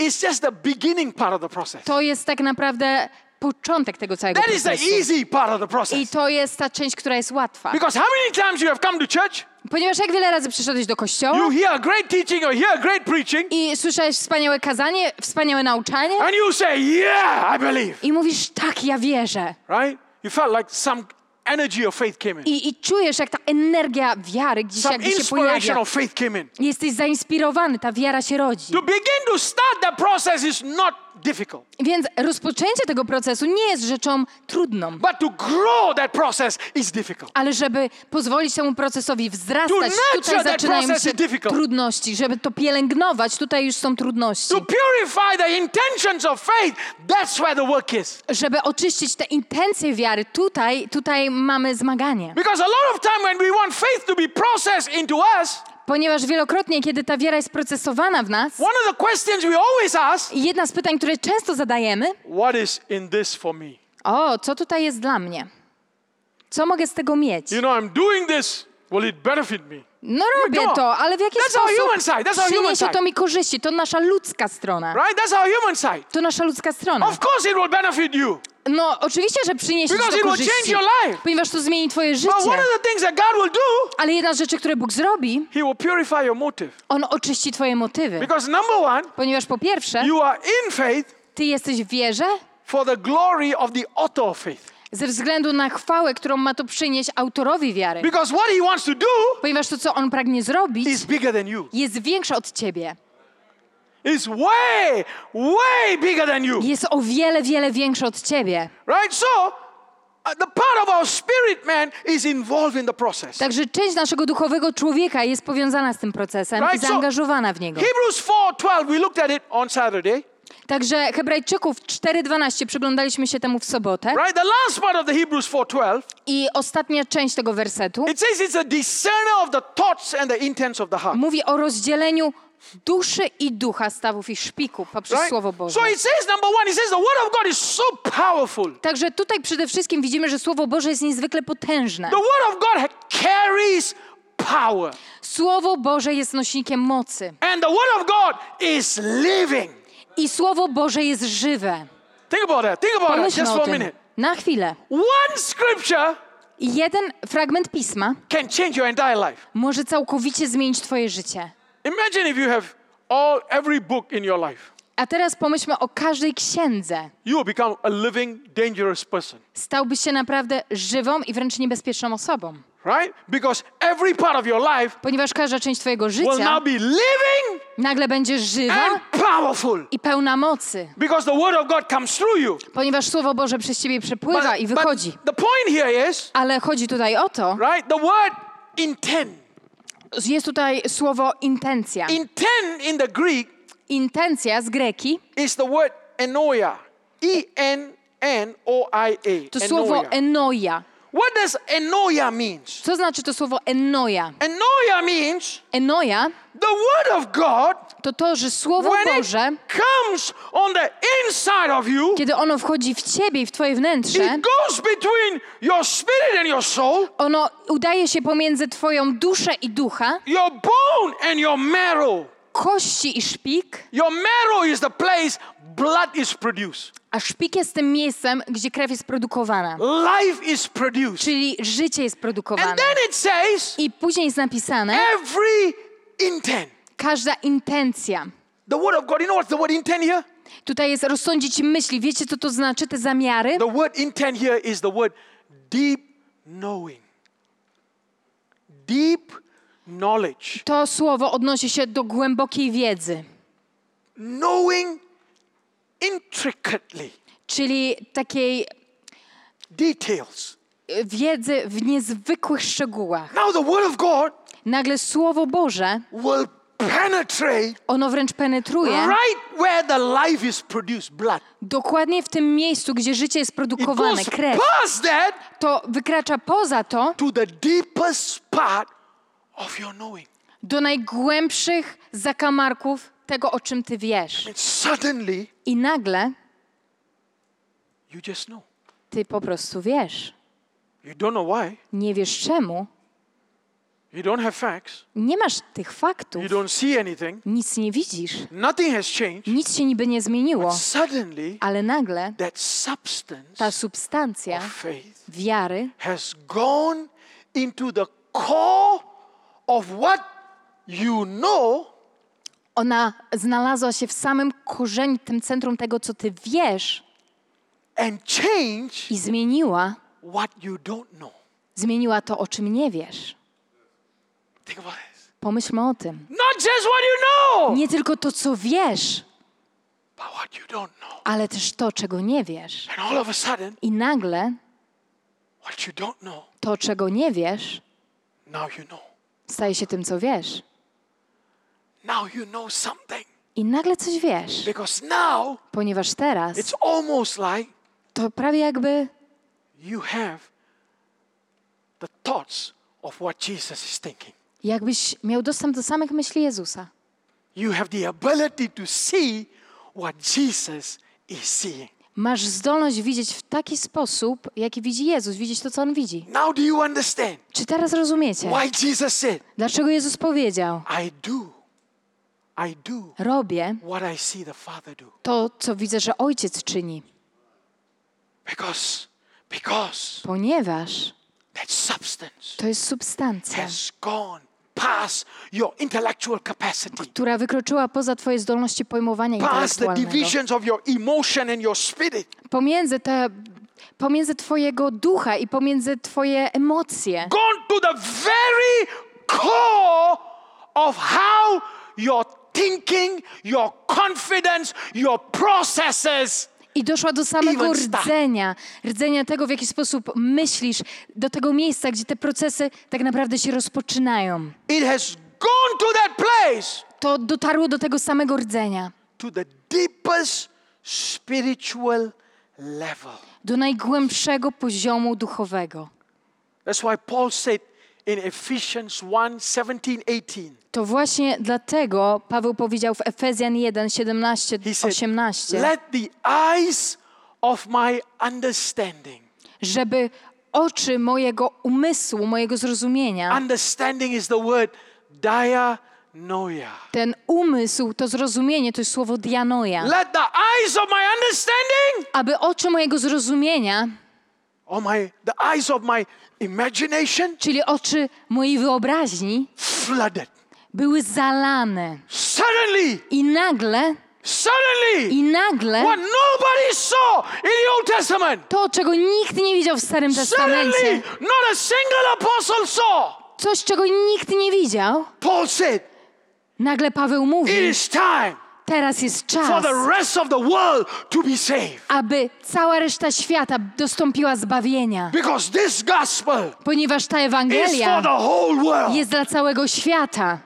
to jest tak naprawdę początek tego całego That is the procesu. easy part of the I process. to jest ta część, która jest łatwa. Because how many times you have come to church, Ponieważ jak wiele razy przyszedłeś do kościoła you hear a great teaching or hear great preaching, i słyszałeś wspaniałe kazanie, wspaniałe nauczanie and you say, Yeah, I believe. i mówisz, tak, ja wierzę. Right? You felt like some energy of faith came in, I, I czujesz, jak ta energia wiary gdzieś some jakby się inspiration pojawia. of faith came in. Jesteś zainspirowany, ta wiara się rodzi. To begin to start that process is not difficult, Więc rozpoczęcie tego procesu nie jest rzeczą trudną, but to grow that process is difficult. ale żeby pozwolić temu procesowi wzrastać, tutaj zaczynają się trudności. Żeby to pielęgnować, tutaj już są trudności. To purify the intentions of faith, that's where the work is. Żeby oczyścić te intencje wiary, tutaj, tutaj mamy zmaganie. Because a lot of time when we want faith to be processed into us, Ponieważ wielokrotnie, kiedy ta wiara jest procesowana w nas, one of the questions we always ask, jedna z pytań, które często zadajemy, what is in this for me? o, co tutaj jest dla mnie? Co mogę z tego mieć? You know, I'm doing this, will it benefit me? No robię Come on. to, ale w jaki That's our sposób human side. That's our human przyniesie side. to mi korzyści? To nasza ludzka strona. Right? That's our human side. To nasza ludzka strona. Of course, it will benefit you. No oczywiście, że przyniesie ci Because to it will korzyści, change your life. ponieważ to zmieni twoje But one życie. of the things that God will do, Ale jedna z rzeczy, które Bóg zrobi, He will purify your motive. On oczyści twoje motywy. Because number one, Ponieważ po pierwsze, you are in faith ty jesteś w wierze for the glory of the author of faith. Ze względu na chwałę, którą ma to przynieść autorowi wiary. Because what He wants to do Ponieważ to, co On pragnie zrobić, is bigger than you. jest większe od ciebie. It's way, way bigger than you. Jest o wiele, wiele większe od ciebie. Right? So, uh, the part of our spirit man is involved in the process. Także część naszego duchowego człowieka jest powiązana z tym procesem i Right, so- zaangażowana w niego. Hebrews 4:12, we looked at it on Saturday. Także Hebrajczyków 4.12 przyglądaliśmy się temu w sobotę Right? The last part of the Hebrews 4:12, i ostatnia część tego wersetu it says it's a discerner of the thoughts and the intents of the heart. mówi o rozdzieleniu duszy i ducha, stawów i szpiku poprzez Right? Słowo Boże. So it says number one, it says the word of God is so powerful. Także tutaj przede wszystkim widzimy, że Słowo Boże jest niezwykle potężne. The word of God carries power. Słowo Boże jest nośnikiem mocy And the word of God is living. I Słowo Boże jest żywe. Think about that. Think about that Pomyślmy just o for a tym minute. na chwilę. One scripture jeden fragment pisma can change your entire life. może całkowicie zmienić twoje życie. Imagine if you have all every book in your life. A teraz pomyślmy o każdej księdze. You will become a living, dangerous person. Stałbyś się naprawdę żywą i wręcz niebezpieczną osobą. Right? Because every part of your life Ponieważ każda część twojego will życia now be living nagle będzie żywa and powerful. i pełna mocy. Because the word of God comes through you. Ponieważ Słowo Boże przez ciebie przepływa i but wychodzi. the point here is, Ale chodzi tutaj o to, right? The word intent. jest tutaj słowo intencja. Intent in the Greek Intencja z greki is the word enoia. E N N O I A. to słowo enoja. What does enoia means? Co znaczy to słowo enoja? Enoia means Enoja the word of God to to, że Słowo when Boże, it comes on the inside of you, kiedy ono wchodzi w ciebie i w twoje wnętrze, it goes between your spirit and your soul, ono udaje się pomiędzy twoją duszę i ducha, your bone and your marrow. kości i szpik, Your marrow is the place blood is produced. a szpik jest tym miejscem, gdzie krew jest produkowana. Life is produced. Czyli życie jest produkowane. And then it says I później jest napisane every intent. każda intencja. The word of God, you know what's the word intent here? Tutaj jest rozsądzić myśli. Wiecie, co to znaczy, te zamiary? The word intent here is the word deep knowing. Deep knowledge. To słowo odnosi się do głębokiej wiedzy, Knowing intricately. czyli takiej Details. e, wiedzy w niezwykłych szczegółach. Now the word of God Nagle Słowo Boże, will penetrate ono wręcz penetruje right where the life is produced, blood. dokładnie w tym miejscu, gdzie życie jest produkowane, krew. past that To wykracza poza to to the deepest part of your knowing. do najgłębszych zakamarków tego, o czym ty wiesz. Suddenly I nagle you just know. ty po prostu wiesz. You don't know why. Nie wiesz czemu, You don't have facts. nie masz tych faktów, You don't see anything. nic nie widzisz, Nothing has changed. nic się niby nie zmieniło, Suddenly ale nagle that substance ta substancja of faith wiary has gone into the core of what you know ona znalazła się w samym korzeniu, tym centrum tego, co ty wiesz i zmieniła, zmieniła to, o czym nie wiesz. Pomyślmy o tym. Nie tylko to, co wiesz, ale też to, czego nie wiesz. I nagle to, czego nie wiesz, staje się tym, co wiesz. Now you know something. I nagle coś wiesz, Because now ponieważ teraz it's almost like to prawie jakby you have the thoughts of what Jesus is thinking. jakbyś miał dostęp do samych myśli Jezusa. You have the ability to see what Jesus is seeing. Masz zdolność widzieć w taki sposób, jaki widzi Jezus, widzieć to, co On widzi. Now, do you understand Czy teraz rozumiecie? why Jesus said, Dlaczego Jezus powiedział, I do, I do robię what I see the Father do? to, co widzę, że Ojciec czyni? Ponieważ that substance to jest substancja, has gone past your intellectual capacity, która wykroczyła poza Twoje zdolności pojmowania intelektualnego. Pomiędzy, te, pomiędzy Twojego ducha i pomiędzy Twoje emocje. Gone to the very core of how your thinking, your confidence, your processes I doszła do samego rdzenia, rdzenia tego, w jaki sposób myślisz, do tego miejsca, gdzie te procesy tak naprawdę się rozpoczynają. it has gone to that place, To dotarło do tego samego rdzenia, to the deepest spiritual level. do najgłębszego poziomu duchowego. That's why Paul said in Ephesians 1 17, 18, To właśnie dlatego Paweł powiedział w Efezjan 1, 17, he said, 18, Let the eyes of my understanding, żeby oczy mojego umysłu, mojego zrozumienia, understanding is the word dianoia. ten umysł, to zrozumienie, to jest słowo dianoja, Let the eyes of my understanding, aby oczy mojego zrozumienia, or my the eyes of my imagination, czyli oczy mojej wyobraźni, flooded. były zalane. Suddenly, I nagle, suddenly, i nagle what nobody saw in the Old Testament, to, czego nikt nie widział w Starym suddenly, Testamencie, not a single apostle saw. coś, czego nikt nie widział, Paul said, nagle Paweł It mówi, is time teraz jest czas, aby cała reszta świata dostąpiła zbawienia. Ponieważ ta Ewangelia jest dla całego świata.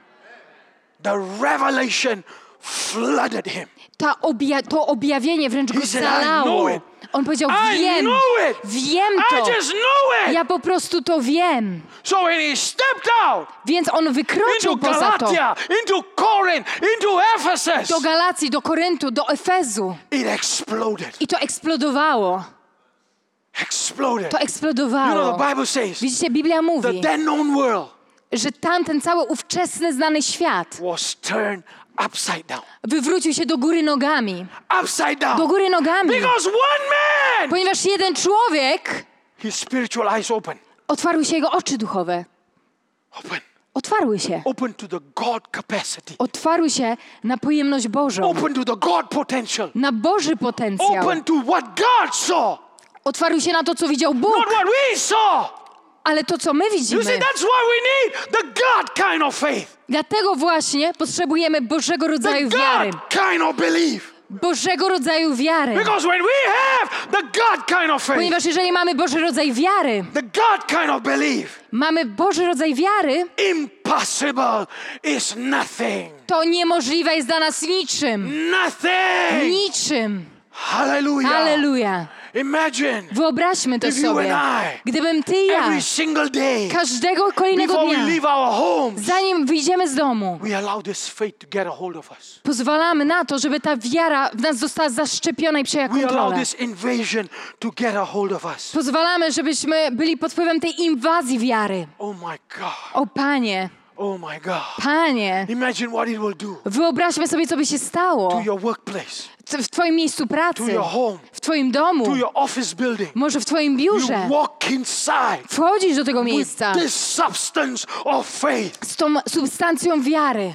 The revelation flooded him. Ta obja to objawienie wręcz go He said, "I know zalało. On powiedział, I wiem, know it. wiem I to. just know it. Ja po prostu to wiem. So when he stepped out Więc on wykroczył into poza to. Galatia, into Corinth, into Ephesus, Do Galacji, do Koryntu, do Efezu. it exploded. I to eksplodowało. Exploded. To You know, eksplodowało. the Bible says Widzicie, Biblia the mówi, then known world że tamten cały ówczesny znany świat was turned upside down. wywrócił się do góry nogami. Upside down. Do góry nogami. Because one man, Ponieważ jeden człowiek, his spiritual eyes open. otwarły się jego oczy duchowe. Open. Otwarły się. Open to the God capacity. Otwarły się na pojemność Bożą. Open to the God potential. Na Boży potencjał. Open to what God saw, Otwarły się na to, co widział Bóg. not what we saw. Ale to, co my You see, widzimy. that's why we need the God kind of faith, Dlatego właśnie potrzebujemy Bożego the rodzaju wiary. God kind of belief. Bożego rodzaju wiary. Because when we have the God kind of faith, Ponieważ jeżeli mamy Boży rodzaj wiary, the God kind of belief, mamy Boży rodzaj wiary, impossible is nothing. to niemożliwe jest dla nas niczym. Nothing. Niczym. Hallelujah. Halleluja. Imagine Wyobraźmy to sobie. Gdybym ty i ja every single day każdego kolejnego dnia, leave our homes, zanim wyjdziemy z domu, pozwalamy na to, żeby ta wiara w nas została zaszczepiona i przejęła kontrolę. Pozwalamy, żebyśmy byli pod wpływem tej inwazji wiary. Oh my God. O Panie, Oh my God. Panie, Imagine what it will do wyobraźmy sobie, co by się to stało your workplace, w Twoim miejscu to pracy, your home, w Twoim domu, to your office building. może w Twoim You biurze. walk inside Wchodzisz do tego with miejsca this substance of faith. z tą substancją wiary.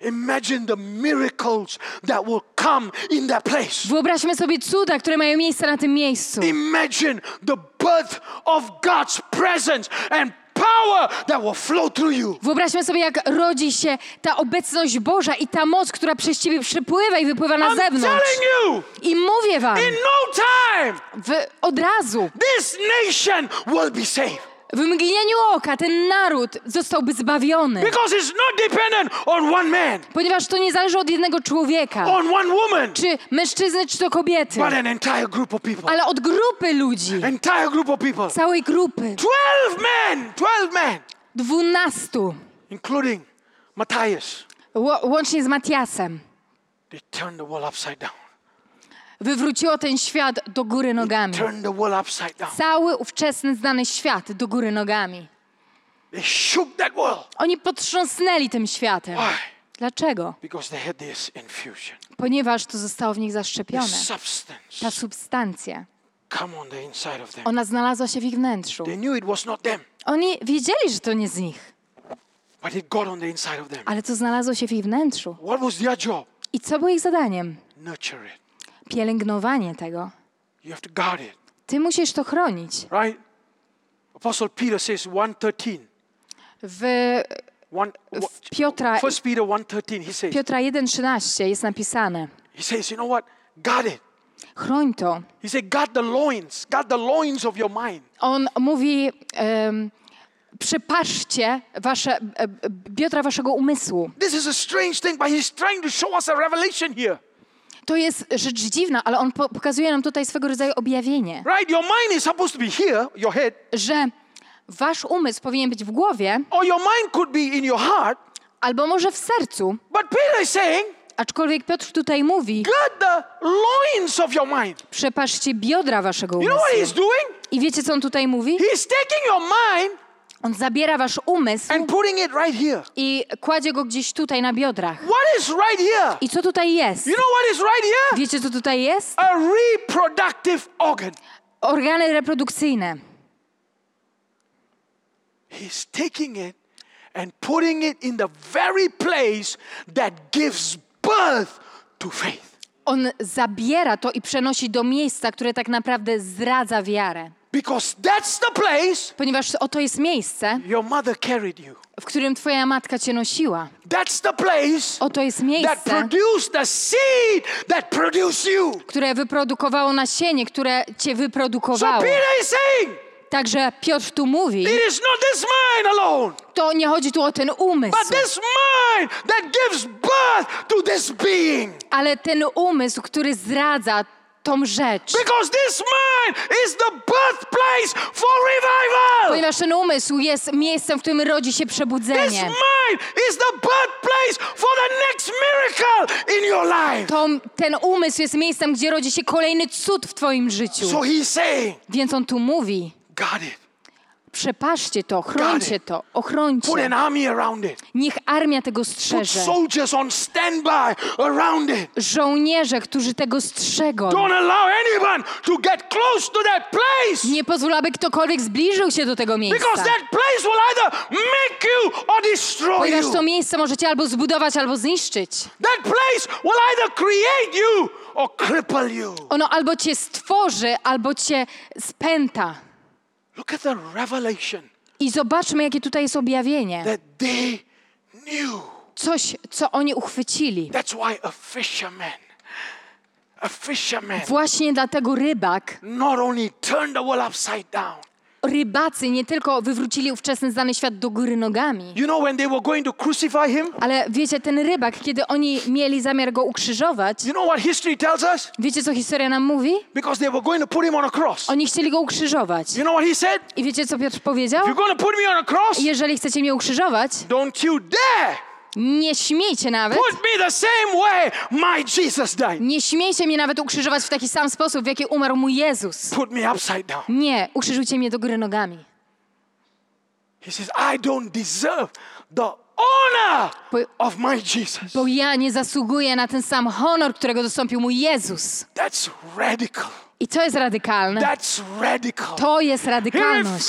Imagine the miracles that will come in that place. Wyobraźmy sobie cuda, które mają miejsce na tym miejscu. Imagine the birth of God's presence and power that will flow through you. Wyobraźmy sobie, jak rodzi się ta obecność Boża i ta moc, która przez Ciebie przypływa i wypływa na zewnątrz. I mówię Wam, in no time, w, od razu, this nation will be saved. W mgnieniu oka ten naród zostałby zbawiony. Because it's not dependent on one man, Ponieważ to nie zależy od jednego człowieka, on one woman, czy mężczyzny, czy to kobiety, but an entire group of people. ale od grupy ludzi, Entire group of people. całej grupy, 12 men, 12 men, dwunastu, including Matthias. łącznie z Matiasem. They turned the world upside down. Wywróciło ten świat do góry nogami. Cały ówczesny znany świat do góry nogami. Oni potrząsnęli tym światem. Dlaczego? Ponieważ to zostało w nich zaszczepione. Ta substancja, ona znalazła się w ich wnętrzu. Oni wiedzieli, że to nie z nich, ale to znalazło się w ich wnętrzu. I co było ich zadaniem? Pielęgnowanie tego. You have to guard it, Ty musisz to chronić. right? Apostle Peter says 113. W w Piotra, Peter 113, he says, Piotra 1,13 jest napisane. he says, you know what? Guard it. Chroń to. He said, guard the loins, guard the loins of your mind. On mówi, um, przepaszcie wasze, e, biodra waszego umysłu. This is a strange thing, but he's trying to show us a revelation here. To jest rzecz dziwna, ale on po, pokazuje nam tutaj swego rodzaju objawienie, Right? Your mind is supposed to be here, your head, że wasz umysł powinien być w głowie, or your mind could be in your heart. albo może w sercu. But Peter is saying, Aczkolwiek Piotr tutaj mówi, przepaszcie biodra waszego You know what he's umysłu. doing? I wiecie, co on tutaj mówi? He's taking your mind On zabiera wasz umysł and putting it right here. i kładzie go gdzieś tutaj na biodrach. What is right here? I co tutaj jest? You know what is right here? Wiecie, co tutaj jest? A reproductive organ. Organy reprodukcyjne. He's taking it and putting it in the very place that gives birth to faith. On zabiera to i przenosi do miejsca, które tak naprawdę zdradza wiarę. Because that's the place Ponieważ oto jest miejsce, your mother carried you. w którym twoja matka cię nosiła. That's the place Oto jest that miejsce, produced the seed that produced you. które wyprodukowało nasienie, które cię So wyprodukowało. Peter is saying, Także Piotr tu mówi, it is not this mind alone, to nie chodzi tu o ten umysł, but this mind that gives birth to this being. ale ten umysł, który zdradza tą rzecz. Ponieważ ten umysł jest miejscem, w którym rodzi się przebudzenie. To, ten umysł jest miejscem, gdzie rodzi się kolejny cud w twoim życiu. So Więc on tu mówi, guard it. Przepaszcie to, chrońcie to, Put ochrońcie. an army around it. Niech armia tego Put strzeże. soldiers on standby around it. Żołnierze, którzy tego strzegą. Don't allow anyone to get close to that place. Nie pozwól, aby ktokolwiek zbliżył się do tego Because miejsca. that place will either make you or destroy Ponieważ to miejsce możecie albo zbudować, albo zniszczyć. That place will either create you or cripple you. Ono albo cię stworzy, albo cię spęta. Look at the revelation I zobaczmy, jakie tutaj jest objawienie. that they knew. Coś, co oni uchwycili. That's why a fisherman, Właśnie dlatego rybak, rybacy nie tylko wywrócili ówczesny znany świat do góry nogami, You know when they were going to crucify him? ale wiecie, ten rybak, kiedy oni mieli zamiar go ukrzyżować, You know what history tells us? wiecie, co historia nam mówi? Because they were going to put him on a cross. Oni chcieli go ukrzyżować. You know what he said? I wiecie, co Piotr powiedział? If you're going to put me on a cross, Jeżeli chcecie mnie ukrzyżować, don't you dare nie śmiejcie nawet, put me the same way my Jesus died. nie śmiejcie mnie nawet ukrzyżować w taki sam sposób, w jaki umarł mój Jezus. Put me upside down. Nie, ukrzyżujcie mnie do góry nogami. He says, I don't deserve the honor Bo- of my Jesus. Bo ja nie zasługuję na ten sam honor, którego dostąpił mój Jezus. That's radical. I to jest radykalne. That's radical. To jest He radykalność.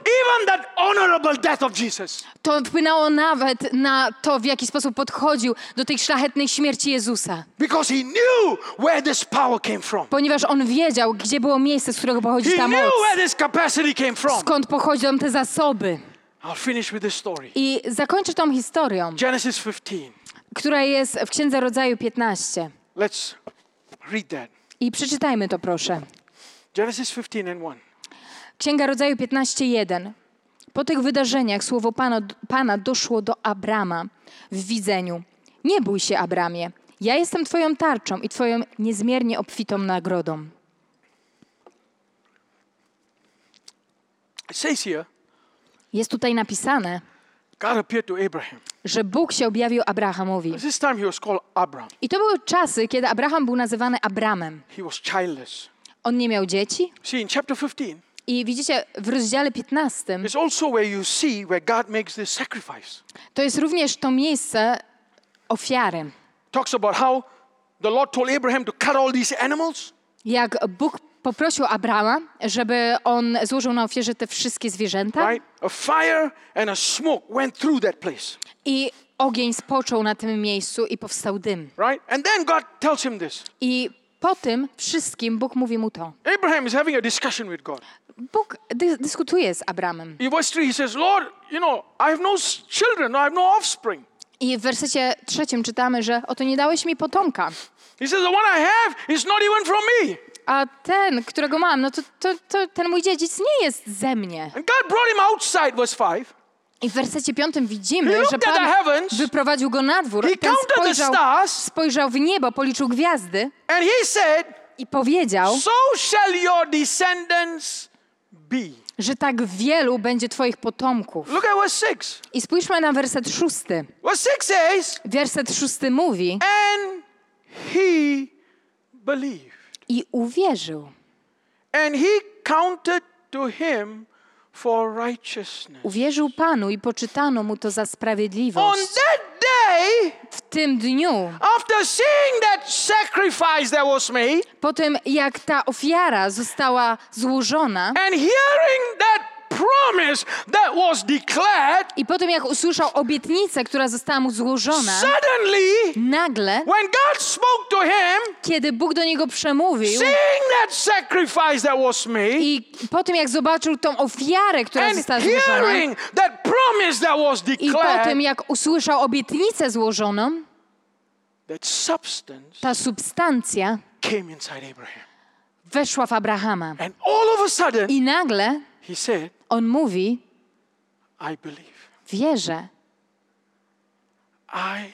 even that honorable death of Jesus. To wpłynęło nawet na to, w jaki sposób podchodził do tej szlachetnej śmierci Jezusa. Because he knew where this power came from. Ponieważ on wiedział, gdzie było miejsce, z którego pochodzi He ta knew moc. where this capacity came from. Skąd pochodzą te zasoby. I'll finish with this story. I zakończę tą historią, Genesis 15. która jest w Księdze Rodzaju 15. Let's read that. I przeczytajmy to, proszę. Genesis 15 and 1. Księga Rodzaju 15:1. Po tych wydarzeniach słowo Pana, Pana doszło do Abrama w widzeniu. Nie bój się, Abramie. Ja jestem Twoją tarczą i Twoją niezmiernie obfitą nagrodą. It says here, Jest tutaj napisane, God appeared to Abraham. Że Bóg się objawił Abrahamowi. This time he was called Abram. I to były czasy, kiedy Abraham był nazywany Abramem. He was childless. On nie miał dzieci. See, in chapter 15, I widzicie, w rozdziale 15 it's also where you see where God makes this sacrifice. to jest również to miejsce ofiary. Talks about how the Lord told Abraham to cut all these animals. Jak Bóg poprosił Abrama, żeby on złożył na ofierze te wszystkie zwierzęta Right? A fire and a smoke went through that place. i ogień spoczął na tym miejscu i powstał dym. Right? And then God tells him this. I po tym wszystkim Bóg mówi mu to. Abraham is having a discussion with God. Bóg dy- dyskutuje z Abramem. In verse 3, he says, Lord, you know, I have no children, I have no offspring. I w wersecie trzecim czytamy, że oto nie dałeś mi potomka, He says, the one I have is not even from me. A ten, którego mam, no to, to, to ten mój dziedzic nie jest ze mnie. And God brought him outside, verse 5. I w wersecie piątym widzimy, że Pan heavens, wyprowadził go na dwór, ten spojrzał, stars, spojrzał w niebo, policzył gwiazdy and he said, i powiedział, So shall your descendants be. że tak wielu będzie twoich potomków. Look at verse 6. I spójrzmy na werset szósty. Verse 6 says, Werset szósty mówi And he believed. I uwierzył. And he counted to him for righteousness. Uwierzył Panu i poczytano mu to za On sprawiedliwość. that day, W tym dniu, after seeing that sacrifice that was made, po tym jak ta ofiara została złożona and hearing that promise that was declared, i po tym jak usłyszał obietnicę, która została mu złożona, suddenly, nagle, when God spoke to him, kiedy Bóg do niego przemówił seeing that sacrifice that was made, i po tym jak zobaczył tą ofiarę, która and została złożona hearing that promise that was i po declared, tym jak usłyszał obietnicę złożoną, that substance ta substancja came inside Abraham. weszła w Abrahama. I nagle said, on mówi, I believe. wierzę, I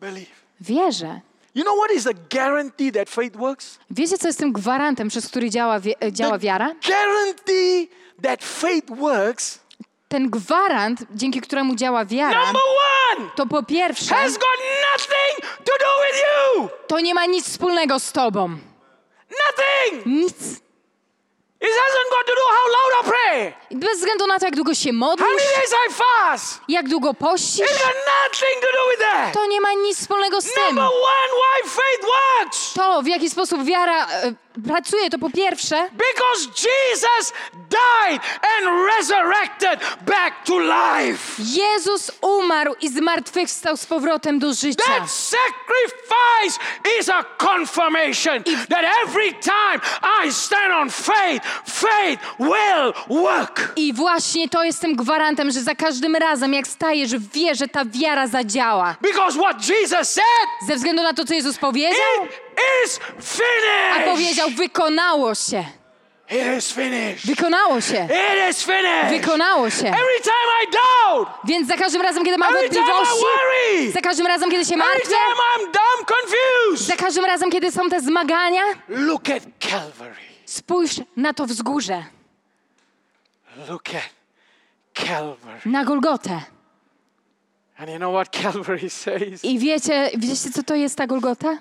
believe. wierzę. You know what is the guarantee that faith works? Wiecie, co jest tym gwarantem, przez który działa, e, działa wiara? guarantee that faith works, Ten gwarant, dzięki któremu działa wiara, number one, to po pierwsze, has got nothing to do with you. to nie ma nic wspólnego z tobą. Nothing. Nic. It hasn't got to do how loud I pray, Bez względu na to, jak długo się how modlisz, many days I fast. jak długo pościsz, got nothing to do with that. to nie ma nic wspólnego z tym. Number one, why faith works. To, w jaki sposób wiara e, pracuje, to po pierwsze, Because Jesus died and resurrected back to life. Jezus umarł i zmartwychwstał z powrotem do życia. That sacrifice is a confirmation that every time I stand on faith, faith will work. I właśnie to jest tym gwarantem, że za każdym razem, jak stajesz, wie, że ta wiara zadziała. Because what Jesus said, Ze względu na to, co Jezus powiedział, it is a finished. powiedział, wykonało się. It is finished. Wykonało się. It is finished. Wykonało się. Every time I doubt, Więc za każdym razem, kiedy mam every wątpliwości, worry, za każdym razem, kiedy się every martwię, time I'm dumb, confused, za każdym razem, kiedy są te zmagania, look at Calvary. spójrz na to wzgórze, Look at Calvary. na Golgotę. And you know what Calvary says? I wiecie, wiecie, co to jest ta Golgota?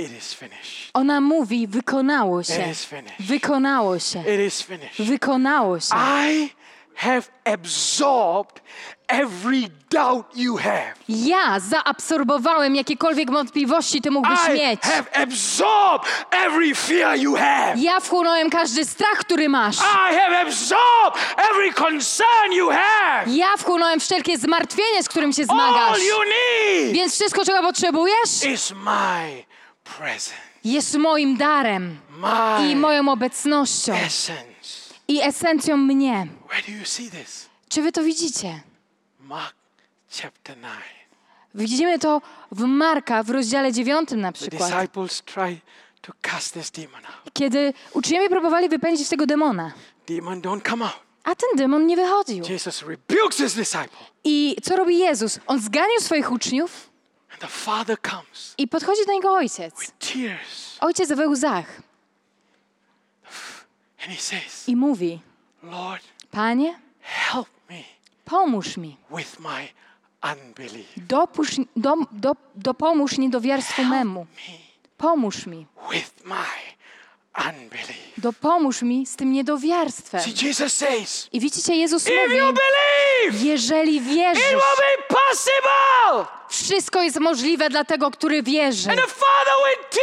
It is finished. Ona mówi, wykonało It się. is finished. Wykonało się. It is finished. Wykonało się. I have absorbed every doubt you have. Ja zaabsorbowałem jakiekolwiek wątpliwości ty mógłbyś I mieć. have absorbed every fear you have. Ja wchłonąłem każdy strach, który masz. I have absorbed every concern you have. Ja wchłonąłem wszelkie zmartwienie, z którym się zmagasz. All you need Więc wszystko, czego potrzebujesz, is my jest moim darem i moją obecnością i esencją mnie. Where do you see this? Czy wy to widzicie? Mark chapter 9. Widzimy to w Marka w rozdziale 9 na przykład. Kiedy uczniowie próbowali wypędzić tego demona, Demon don't come out. a ten demon nie wychodził. I co robi Jezus? On zganił swoich uczniów the father comes i podchodzi do niego ojciec. with tears. Ojciec we łzach And he says, i mówi: Lord, Panie, help me. Pomóż mi. with my unbelief. Dopusz, do, do, dopomóż niedowiarstwu memu. Pomóż mi. With my unbelief. Dopomóż mi z tym niedowiarstwem. See, Jesus says, I widzicie, Jezus mówi, jeżeli it wierzysz, will be possible. Wszystko jest możliwe dla tego, który wierzy. And the Father with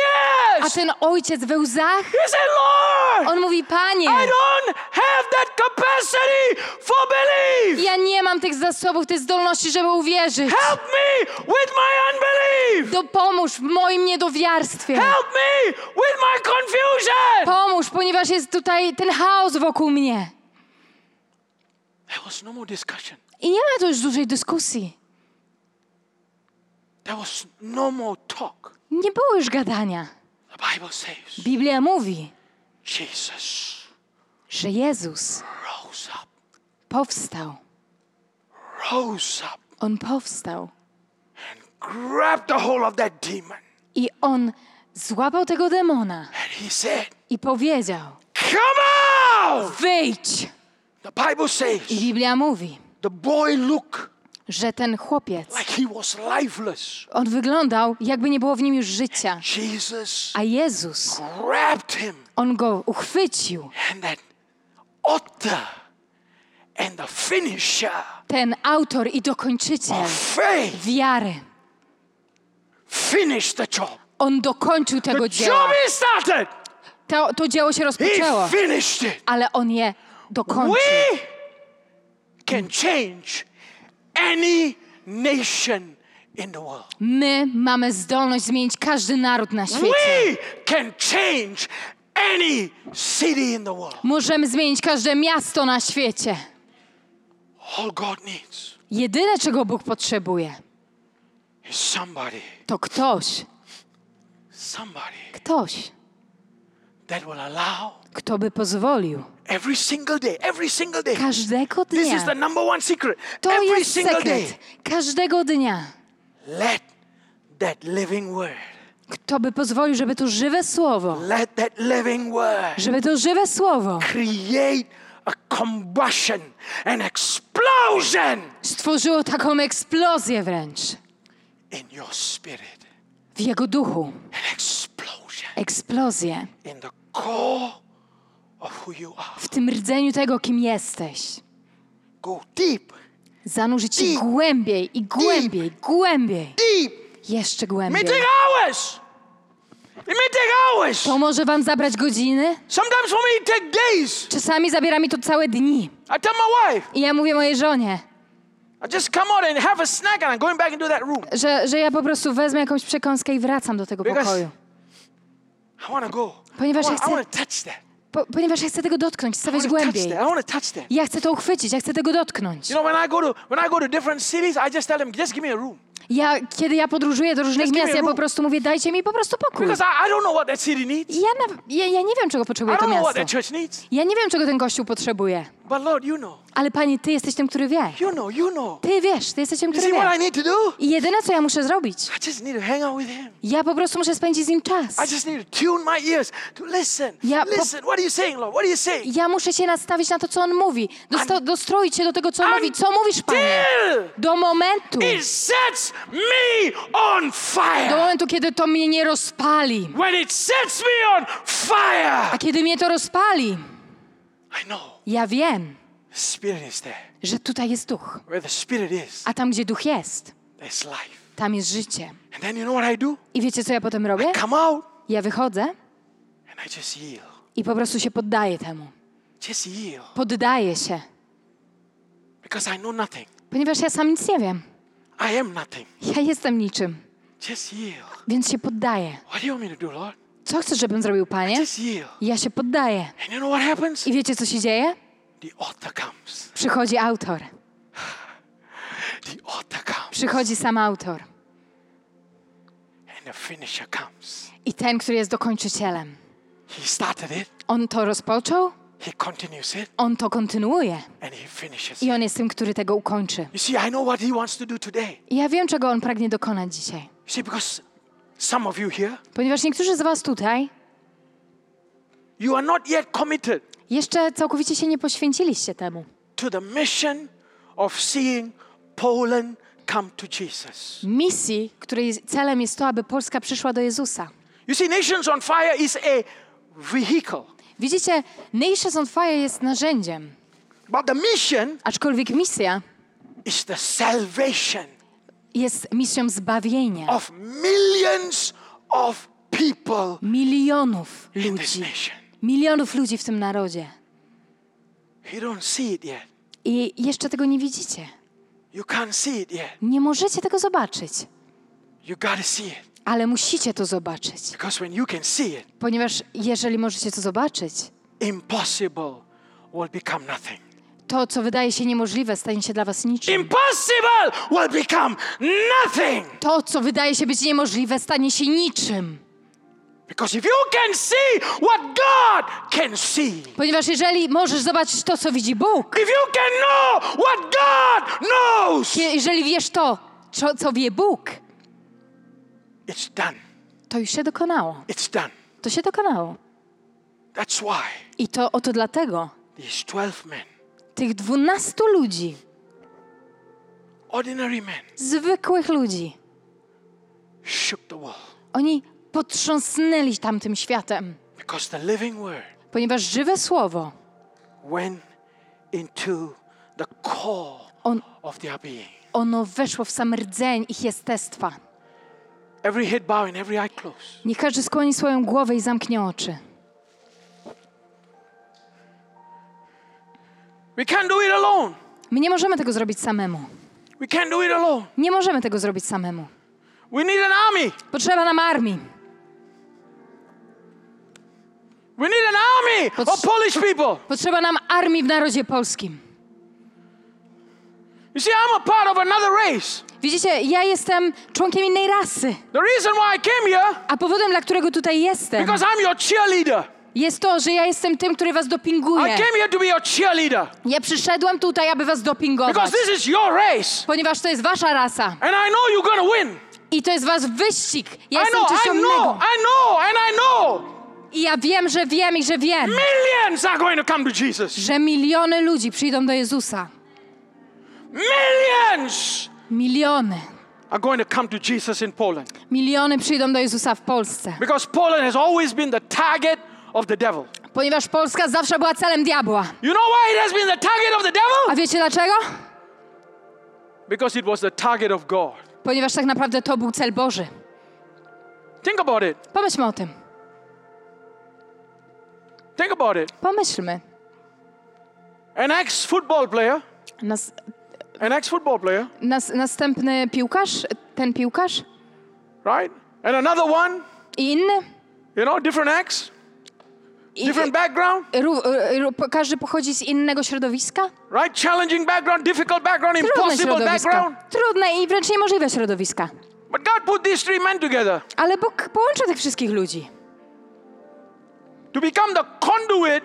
A tears, ten ojciec we łzach, he said, Lord, on mówi, Panie, I don't have that capacity for belief. ja nie mam tych zasobów, tej zdolności, żeby uwierzyć. Help me with my unbelief. Dopomóż w moim niedowiarstwie. Help me with my confusion. Pomóż, ponieważ jest tutaj ten chaos wokół mnie. There was no more discussion. I nie ma tu już dużej dyskusji. There was no more talk. Nie było już gadania. The Bible says Biblia mówi, Jesus że Jezus rose up, powstał. rose up, On powstał. grabbed the whole of that demon, I on złapał tego demona and he said, i powiedział: Come out! Wyjdź! The Bible says I Biblia mówi, the boy looked że ten chłopiec, on wyglądał, jakby nie było w nim już życia. A Jezus, on go uchwycił. Ten autor i dokończyciel wiary. On dokończył tego dzieła. To, to dzieło się rozpoczęło, ale on je dokończył. Any nation in the world. My mamy zdolność zmienić każdy naród na świecie. We can change any city in the world. Możemy zmienić każde miasto na świecie. All God needs Jedyne, czego Bóg potrzebuje, is somebody, to ktoś, somebody ktoś, that will allow kto by pozwolił every single day, every single day. każdego This is the dnia. number one secret. To Every jest single day, sekret. Każdego dnia. let that living word, Kto by pozwolił, żeby to żywe słowo, let that living word żeby to żywe słowo create a combustion, an explosion stworzyło taką eksplozję wręcz in your spirit, w jego duchu. an explosion Eksplozję w tym rdzeniu tego, kim jesteś. Go deep, Zanurzyć się Deep. głębiej i głębiej, głębiej, deep. jeszcze głębiej. take hours. To może wam zabrać godziny? Sometimes for me take days. Czasami zabiera mi to całe dni. I tell my wife, I ja mówię mojej żonie, I just come out and have a snack and I'm going back into that room. że, że ja po prostu wezmę jakąś przekąskę i wracam do tego Because- pokoju. I go. Ponieważ I ja want, I chcę- to touch that. Po, ponieważ ja chcę tego dotknąć, I stawiać głębiej. I. Ja chcę to uchwycić, ja chcę tego dotknąć. You know, when I go to when I go to different cities, I just tell them, just give me a room. Ja, kiedy ja podróżuję do różnych miast, ja po prostu mówię, dajcie mi po prostu pokój. Because I, I don't know what that city needs. Ja, na, ja, ja nie wiem, czego I potrzebuje to don't know what miasto. that church needs. Ja nie wiem, czego ten kościół potrzebuje. But Lord, you know. Ale Panie, Ty jesteś tym, który wie. You know, you know. Ty wiesz, Ty jesteś tym, który wie. I jedyne, co ja muszę zrobić, I just need to hang out with him. ja po prostu muszę spędzić z nim czas. Ja po- muszę się nastawić na to, co on mówi. Dosto, dostroić się do tego, co on mówi. Co mówisz, Panie? Do momentu. Do momentu, kiedy to mnie nie rozpali. When it sets me on fire, A kiedy mnie to rozpali, ja wiem, że tutaj jest duch. A tam, gdzie duch jest, tam jest życie. I wiecie, co ja potem robię? Ja wychodzę I po prostu się poddaję temu. Poddaję się, ponieważ ja sam nic nie wiem. Ja jestem niczym, więc się poddaję. Co chcesz, żebym zrobił, Panie? Ja się poddaję. I wiecie, co się dzieje? The author comes. Przychodzi autor. The author comes. Przychodzi sam autor. And the finisher comes. I ten, który jest dokończycielem. He started it. On to rozpoczął, He continues it. on to kontynuuje. And he finishes I on jest tym, który tego ukończy. Ja wiem, czego on pragnie dokonać dzisiaj. You see, because some of you here, Ponieważ niektórzy z Was tutaj you are not yet committed jeszcze całkowicie się nie poświęciliście temu. to the mission of seeing Poland come to Jesus. Misji, której celem jest to, aby Polska przyszła do Jezusa. You see, Nations on Fire is a vehicle, Widzicie, Nations on Fire jest narzędziem, but the mission aczkolwiek misja is the salvation jest misją zbawienia of millions of people milionów in this ludzi. nation. Milionów ludzi w tym narodzie. I jeszcze tego nie widzicie. Nie możecie tego zobaczyć, ale musicie to zobaczyć. Ponieważ jeżeli możecie to zobaczyć, to, co wydaje się niemożliwe, stanie się dla was niczym. Impossible will become nothing. To, co wydaje się być niemożliwe, stanie się niczym. Ponieważ jeżeli możesz zobaczyć to, co widzi Bóg, if you can know what God knows, je- jeżeli wiesz to, co, co wie Bóg, it's done. to już się dokonało. It's done. To się dokonało. That's why I to oto dlatego these 12 men, tych dwunastu ludzi, ordinary men, zwykłych ludzi, shook the wall. oni potrząsnęli tamtym światem, Because the living word ponieważ żywe słowo, went into the core on, of their being. ono weszło w sam rdzeń ich jestestwa. Every head bow and every eye closed. Niech każdy skłoni swoją głowę i zamknie oczy. We can't do it alone. My nie możemy tego zrobić samemu. We can't do it alone. Nie możemy tego zrobić samemu. We need an army. Potrzeba nam armii. We need an army But- of Polish people. Potrzeba nam armii w narodzie polskim. You see, I'm a part of another race. Widzicie, ja jestem członkiem innej rasy. The reason why I came here, A powodem, dla którego tutaj jestem, because I'm your cheerleader. jest to, że ja jestem tym, który was I dopinguje. came here to be your cheerleader. Ja przyszedłem tutaj, aby was dopingować. Because this is your race. Ponieważ to jest wasza rasa. And I know you're to win. I to jest wasz wyścig. Ja I jestem know, czymś I know, innego. I know, and I know. I ja wiem, że wiem i że wiem, Millions are going to come to Jesus. że miliony ludzi przyjdą do Jezusa. Millions Miliony. are going to come to Jesus in Poland. Miliony przyjdą do Jezusa w Polsce. Because Poland has always been the target of the devil. Ponieważ Polska zawsze była celem diabła. You know why it has been the target of the A devil? wiecie dlaczego? Because it was the target of God. Ponieważ tak naprawdę to był cel Boży. Think about it. Pomyślmy o tym. Think about it. Pomyślmy. An ex football player, Nas, an ex football player, nas, następny piłkarz, ten piłkarz right? And another one, i inny. you know, different ex, different background, każdy pochodzi z innego środowiska. right? Challenging background, difficult background, Trudne impossible background. Trudne i wręcz niemożliwe środowiska. But God put these three men together Ale Bóg połączył tych wszystkich ludzi, to become the conduit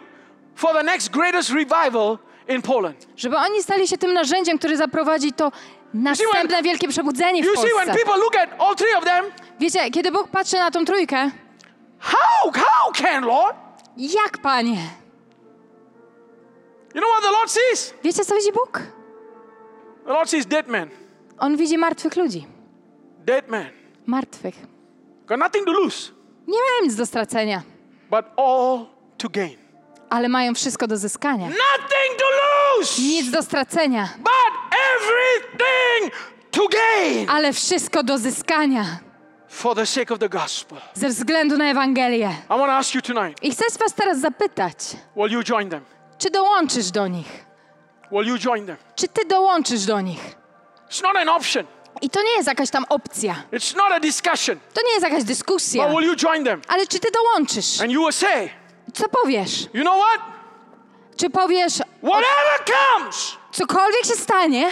for the next greatest revival in Poland. żeby oni stali się tym narzędziem, które zaprowadzi to następne wielkie przebudzenie w You see, when Polsce. people look at all three of them, Wiecie, kiedy Bóg patrzy na tą trójkę, how, how can, Lord? jak Panie? You know what the Lord sees? Wiecie, co widzi Bóg? The Lord sees dead men, On widzi martwych ludzi. dead men. Martwych. Got nothing to lose, Nie mają nic do stracenia, but all to gain. ale mają wszystko do zyskania. Nothing to lose, Nic do stracenia, but everything to gain ale wszystko do zyskania for the sake of the gospel. ze względu na Ewangelię. I want to ask you tonight I chcę was teraz zapytać, will you join them? czy dołączysz do nich? Will you join them? Czy ty dołączysz do nich? It's not an option, I to nie jest jakaś tam opcja, it's not a discussion, to nie jest jakaś dyskusja, but will you join them? ale czy ty dołączysz? And you will say, Co powiesz? you know what? Czy powiesz, Whatever comes, cokolwiek się stanie,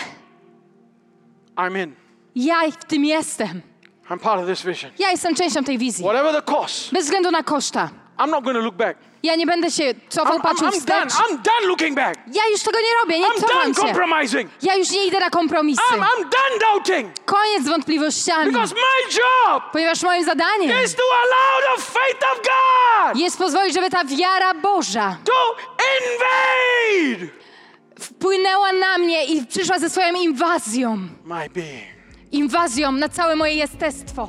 I'm in. ja w tym jestem. I'm part of this vision. Ja jestem częścią tej wizji. Whatever the cost, Bez względu na koszta. I'm not going to look back. Ja nie będę się cofał, I'm, patrzył I'm done. wstecz. I'm done looking back. Ja już tego nie robię, nie I'm cofam done się. compromising. Ja już nie idę na kompromisy. I'm, I'm done doubting. Koniec z wątpliwościami. Because my job Ponieważ moim zadaniem is to allow the faith of God jest pozwolić, żeby ta wiara Boża to invade wpłynęła na mnie i przyszła ze swoją inwazją. my being. Inwazją na całe moje jestestwo.